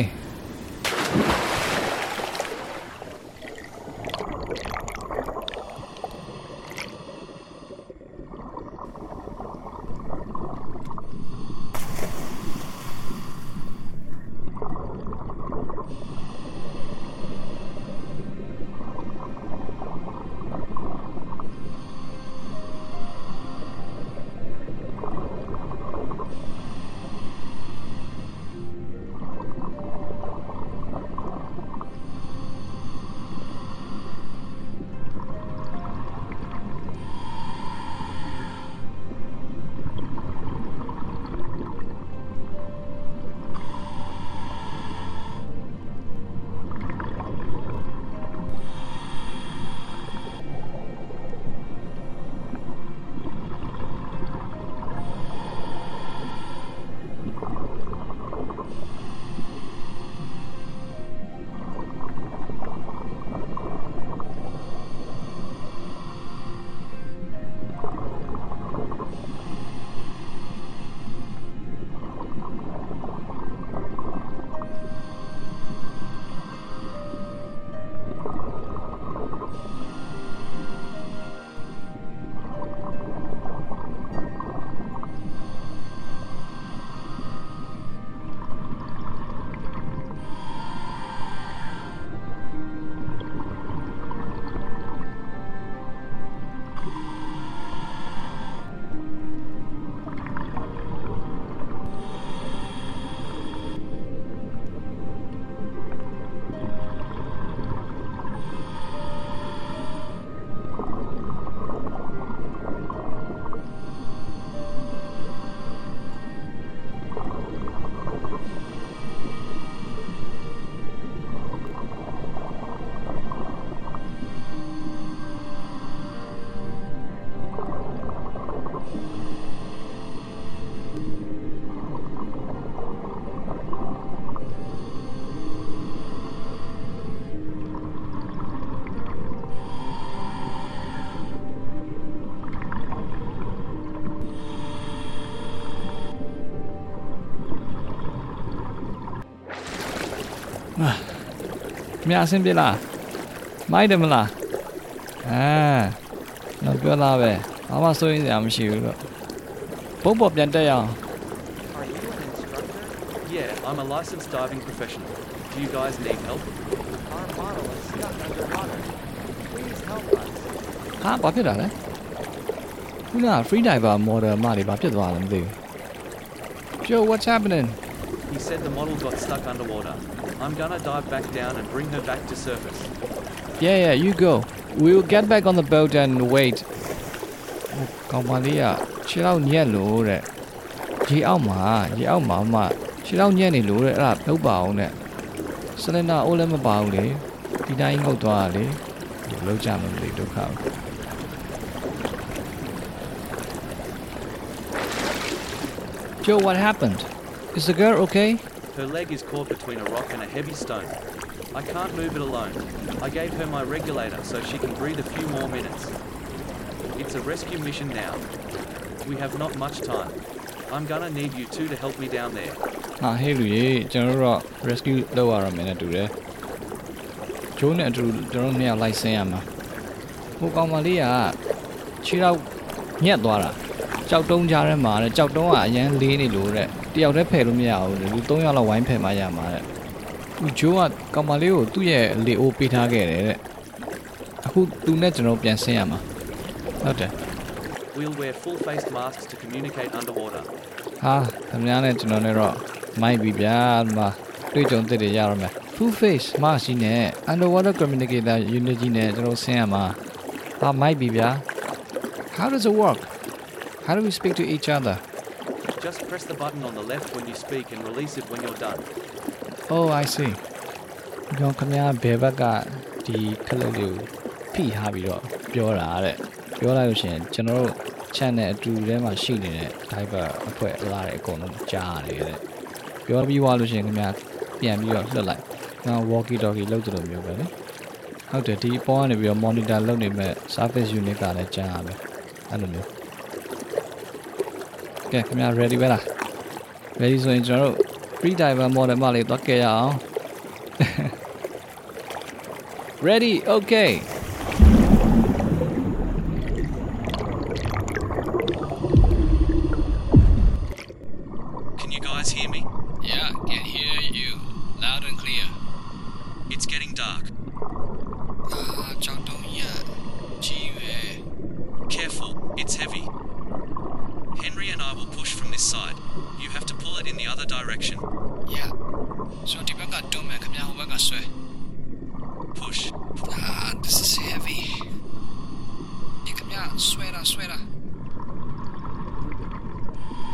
ခင်ဗျာအဆင်ပြေလားမိုက်တယ်မလားအာတော့ပြောသားပဲဘာမှစိုးရင်စရာမရှိဘူးတော့ဘုတ်ပေါ်ပြန်တက်ရအောင် Are you an instructor? Yeah, I'm a licensed diving professional. Do you guys need help? Our model is stuck underwater. Please help us. ဟာဘာဖြစ်တာလဲခုနက free diver model မတွေဘာဖြစ်သွားလဲမသိဘူး Joe what's happening He said the model got stuck underwater. I'm gonna dive back down and bring her back to surface. Yeah yeah you go we'll get back on the boat and wait ဟိုကောင်မလေးကခြေတော့ညက်လို့တဲ့ရေအောက်မှာရေအောက်မှာမှခြေတော့ညက်နေလို့တဲ့အဲ့ဒါလုပ်ပါအောင်တဲ့စလင်ဒါအိုးလည်းမပါဘူးလေဒီတိုင်းငုတ်သွားတာလေဒီလောက်ကြမှမသိဒုက္ခပဲ Joe what happened is the girl okay Her leg is caught between a rock and a heavy stone. I can't move it alone. I gave her my regulator so she can breathe a few more minutes. It's a rescue mission now. We have not much time. I'm gonna need you two to help me down there. ဟာဟေးလူရေကျွန်တော်တို့တော့ rescue လုပ်ရရမယ်နဲ့တူတယ်ဂျိုးနဲ့အတူကျွန်တော်တို့နှစ်ယောက်လိုက်ဆင်းရမှာဟိုကောင်မလေးကခြေတော့ညက်သွားတာကြောက်တုံးကြားထဲမှာတဲ့ကြောက်တုံးကအရန်လေးနေလို့တဲ့ တယောက်တည်းဖယ်လို့မရဘူးလေလူ၃ယောက်လောက်ဝိုင်းဖယ်မှရမှာတဲ့သူဂျိုးကကောင်မလေးကိုသူ့ရဲ့လေအိုးပေးထားခဲ့တယ်တဲ့အခုသူနဲ့ကျွန်တော်ပြန်ဆင်းရမှာဟုတ်တယ် We'll wear full faced masks to communicate underwater. ဟာခင်ဗျားနဲ့ကျွန်တော်နဲ့တော့မိုက်ပြီဗျာဒီမှာတွေ့ကြုံသစ်တွေရရမယ် full face mask ကြီးနဲ့ underwater communicator unit ကြီးနဲ့ကျွန်တော်ဆင်းရမှာဟာမိုက်ပြီဗျာ how does it work how do we speak to each other Just press the button on the left when you speak and release it when you're done. oh i see ကျွန်တော်ခင်ဗျားဘယ်ဘက်ကဒီခလုတ်လေးကိုဖိထားပြီးတော့ပြောတာတဲ့ပြောလိုက်လို့ရှိရင်ကျွန်တော်တို့ channel အတူထဲမှာရှိနေတဲ့ diver အဖွဲ့အလားတဲ့အကုန်လုံးကြားရတယ်တဲ့ပြောပြီးွားလို့ရှိရင်ခင်ဗျာပြန်ပြီးတော့လွတ်လိုက်ငါ walkie talkie လုပ်တယ်လို့မျိုးပဲလေဟုတ်တယ်ဒီအပေါ်ကနေပြီးတော့ monitor လုပ်နေမဲ့ service unit ကလည်းကြားရမယ်အဲ့လိုမျိုး ကဲခင်ဗျာ ready ပဲလား ready ဆိုရင်ကျွန်တော်တို့ free diver model မလေးသွားကြရအောင် ready okay direction. Yeah. So ဒီဘက်ကတွန်းမယ်ခင်ဗျာဟိုဘက်ကဆွဲ Push. Ah, this is heavy. ဒီခင်ဗျာဆွဲတာဆွဲတာ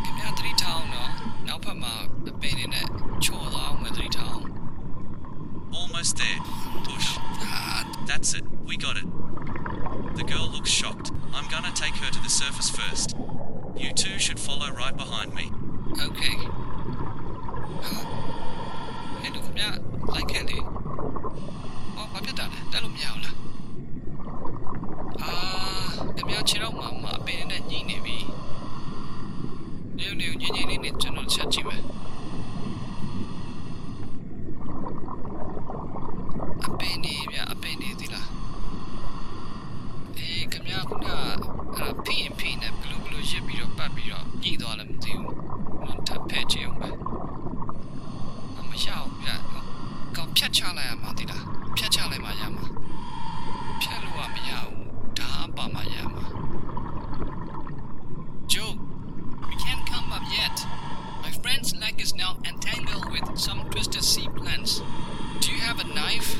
ခင်ဗျာသတိထားအောင်နော်နောက်ဖက်မှာအပင်တွေနဲ့ချော်သွားအောင်မသတိထားအောင် Almost there. Push. Ah, That's it. We got it. The girl looks shocked. I'm gonna take her to the surface first. You two should follow right behind me. okay. ဟာအဲ့တော့ခင်ဗျာလိုက်ခဲ့လေဟောဘာဖြစ်တာလဲတက်လို့မရဘူးလားအာခင်ဗျာခြေတော့မှမအပင်တွေနဲ့ညှိနေပြီနေနေညင်ညင်လေးနဲ့ကျွန်တော်ချက်ကြည့်မယ်အပင်နေဗျအပင်နေသီလားအေးခမရခုနကအဲ့ဒါဖိရင်ဖိနေဘလူးဘလူးရစ်ပြီးတော့ပတ်ပြီးတော့ညှိသွားလည်းမသိဘူးဟိုထပ်ဖဲချင်အောင်ပဲအမ ရအောင်ဗျကောင်ဖြတ်ချလိုက်ရမှာသီလားဖြတ်ချလိုက်မှရမှာဖြတ်လို့ကမရဘူးဒါအပါမှရမှာ Joe we can't come up yet my friend's leg is now entangled with some twisted sea plants do you have a knife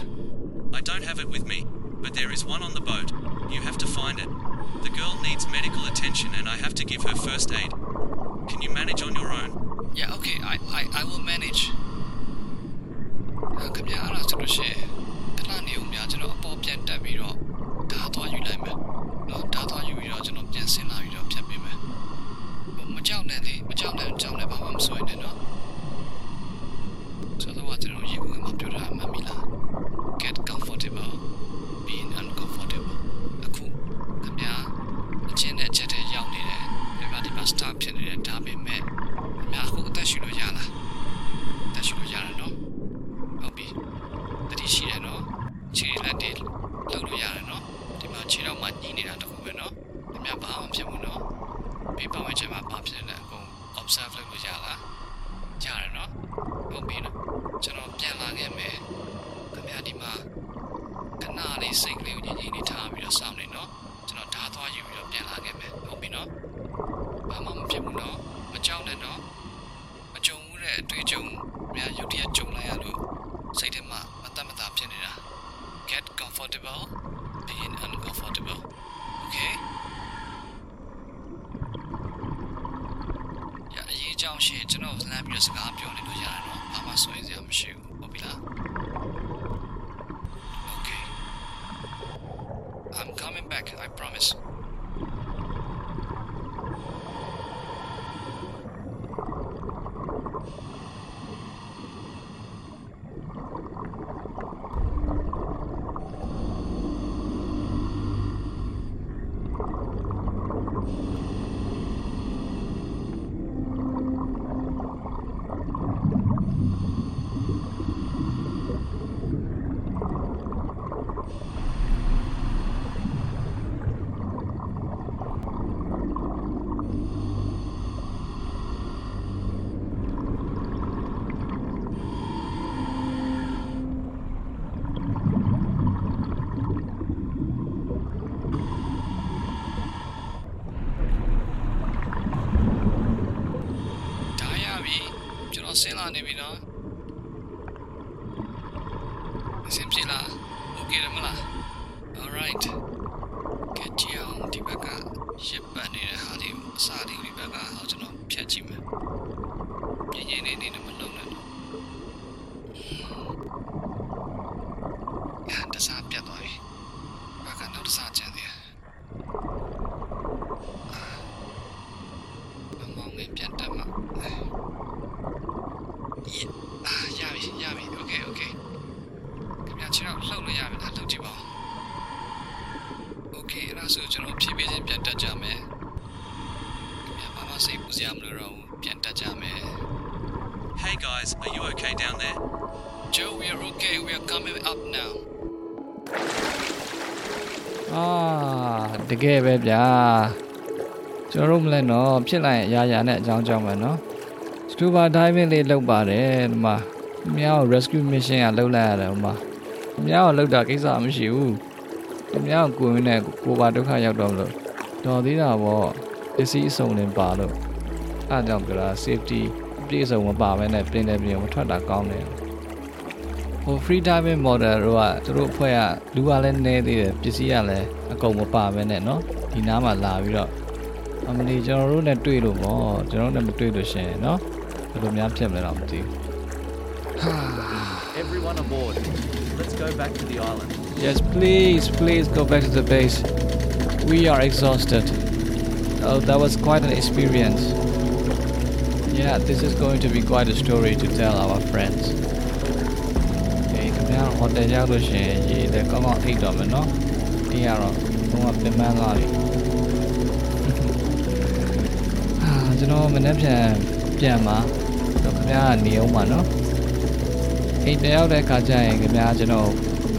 I don't have it with me, but there is one on the boat. You have to find it. The girl needs medical attention and I have to give her first aid. Can you manage on your own? Yeah, okay, I I I will manage. အခမရအဲ့ဒါဆိုလို့ရှိရင်ခဏနေဦးများကျွန်တော်အပေါ်ပြန်တက်ပြီးတော့ဓာတ်သွားယူလိုက်မယ်။နော်ဓာတ်သွားယူပြီးတော့ကျွန်တော်ပြန်ဆင်းလာပြီးတော့ဖြတ်ပေးမယ်။ဟိုမကြောက်နဲ့လေမကြောက်နဲ့ကြောက်နဲ့ဘာမှမဆိုရင်လ တကယ်ပဲဗျာကျွန်တော်တို့မလဲနော်ဖြစ်လိုက်ရင်အရာရာနဲ့အကြောင်းကြောင်းပဲနော် scuba diving လေးလုပ်ပါတယ်ဒီမှာခင်ဗျားကို rescue mission ကလုပ်လိုက်ရတယ်ဟိုမှာခင်ဗျားကိုလုပ်တာကိစ္စမရှိဘူးခင်ဗျားကိုကိုယ်ရင်းနဲ့ကိုယ်ပါဒုက္ခရောက်တော့မလို့တော်သေးတာပေါ့ပစ္စည်းအစုံလင်ပါလို့အားကြောင့်ပြောတာ safety အပြည့်အစုံမပါဘဲနဲ့ပြင်တယ်ပြင်မထွက်တာကောင်းတယ် ဟို free diving model တို့ကသူတို့အဖွဲ့ကလူကလည်းနေသေးတယ်ပစ္စည်းကလည်းအကုန်မပါဘဲနဲ့เนาะဒီနားမှာလာပြီးတော့အမလီကျွန်တော်တို့နဲ့တွေ့လို့ပေါ့ကျွန်တော်တို့နဲ့မတွေ့လို့ရှင်เนาะဘယ်လိုများဖြစ်မလဲတော့မသိဘူး Everyone aboard. Let's go back to the island. Yes, please, please go back to the base. We are exhausted. Oh, that was quite an experience. Yeah, this is going to be quite a story to tell our friends. Okay, ခင်ဗျားဟိုတယ်ရောက်လို့ရှိရင်ရေလည်းကောင်းကောင်းအိတ်တော့မယ်နော်။ဒီကတော့ဘုံကပြင်ပန်းသွားပြီ။အာကျွန်တော်မနေ့ပြန်ပြန်มาတော့ခင်ဗျားကနေအောင်ပါနော်။အိမ်တရောက်တဲ့အခါကျရင်ခင်ဗျားကျွန်တော်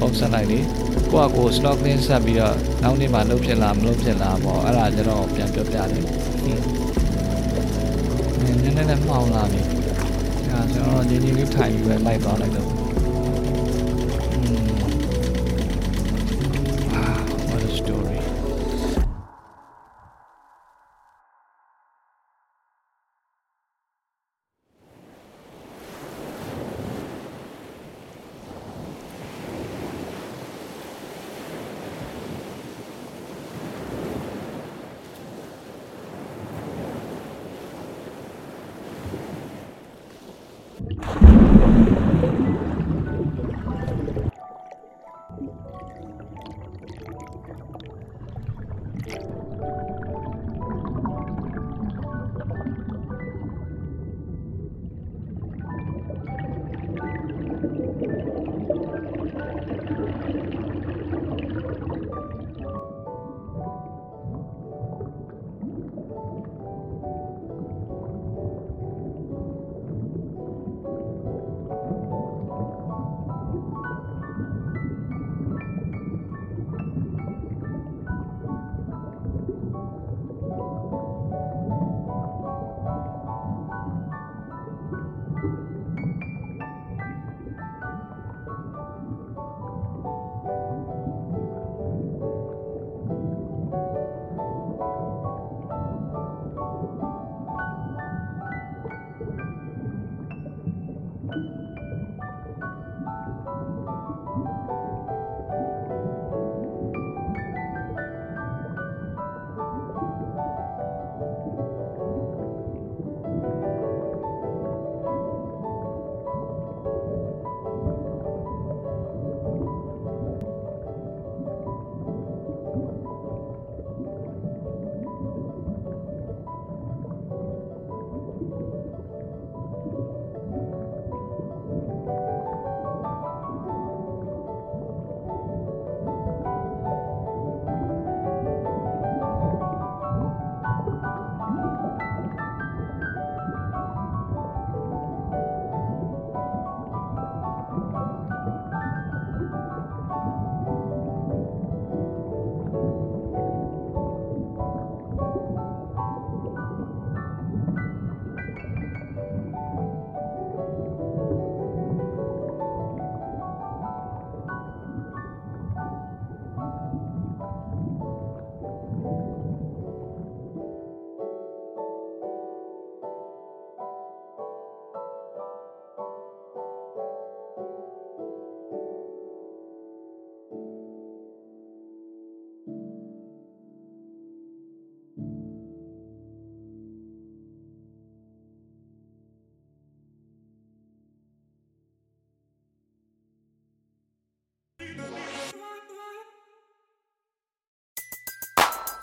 ပုံဆက်လိုက်လေ။ကိုကကို snorkeling ဆက်ပြီးတော့နောက်နေ့မှလှုပ်ဖြစ်လားမလှုပ်ဖြစ်လားပေါ့အဲ့ဒါကျွန်တော်ပြန်ပြောပြတယ်။ဟင်းနည်းနည်းနဲ့မှောင်လာပြီ။အဲကျွန်တော်ညီညီလေးထိုင်ပြီးပဲလိုက်သွားလိုက်တော့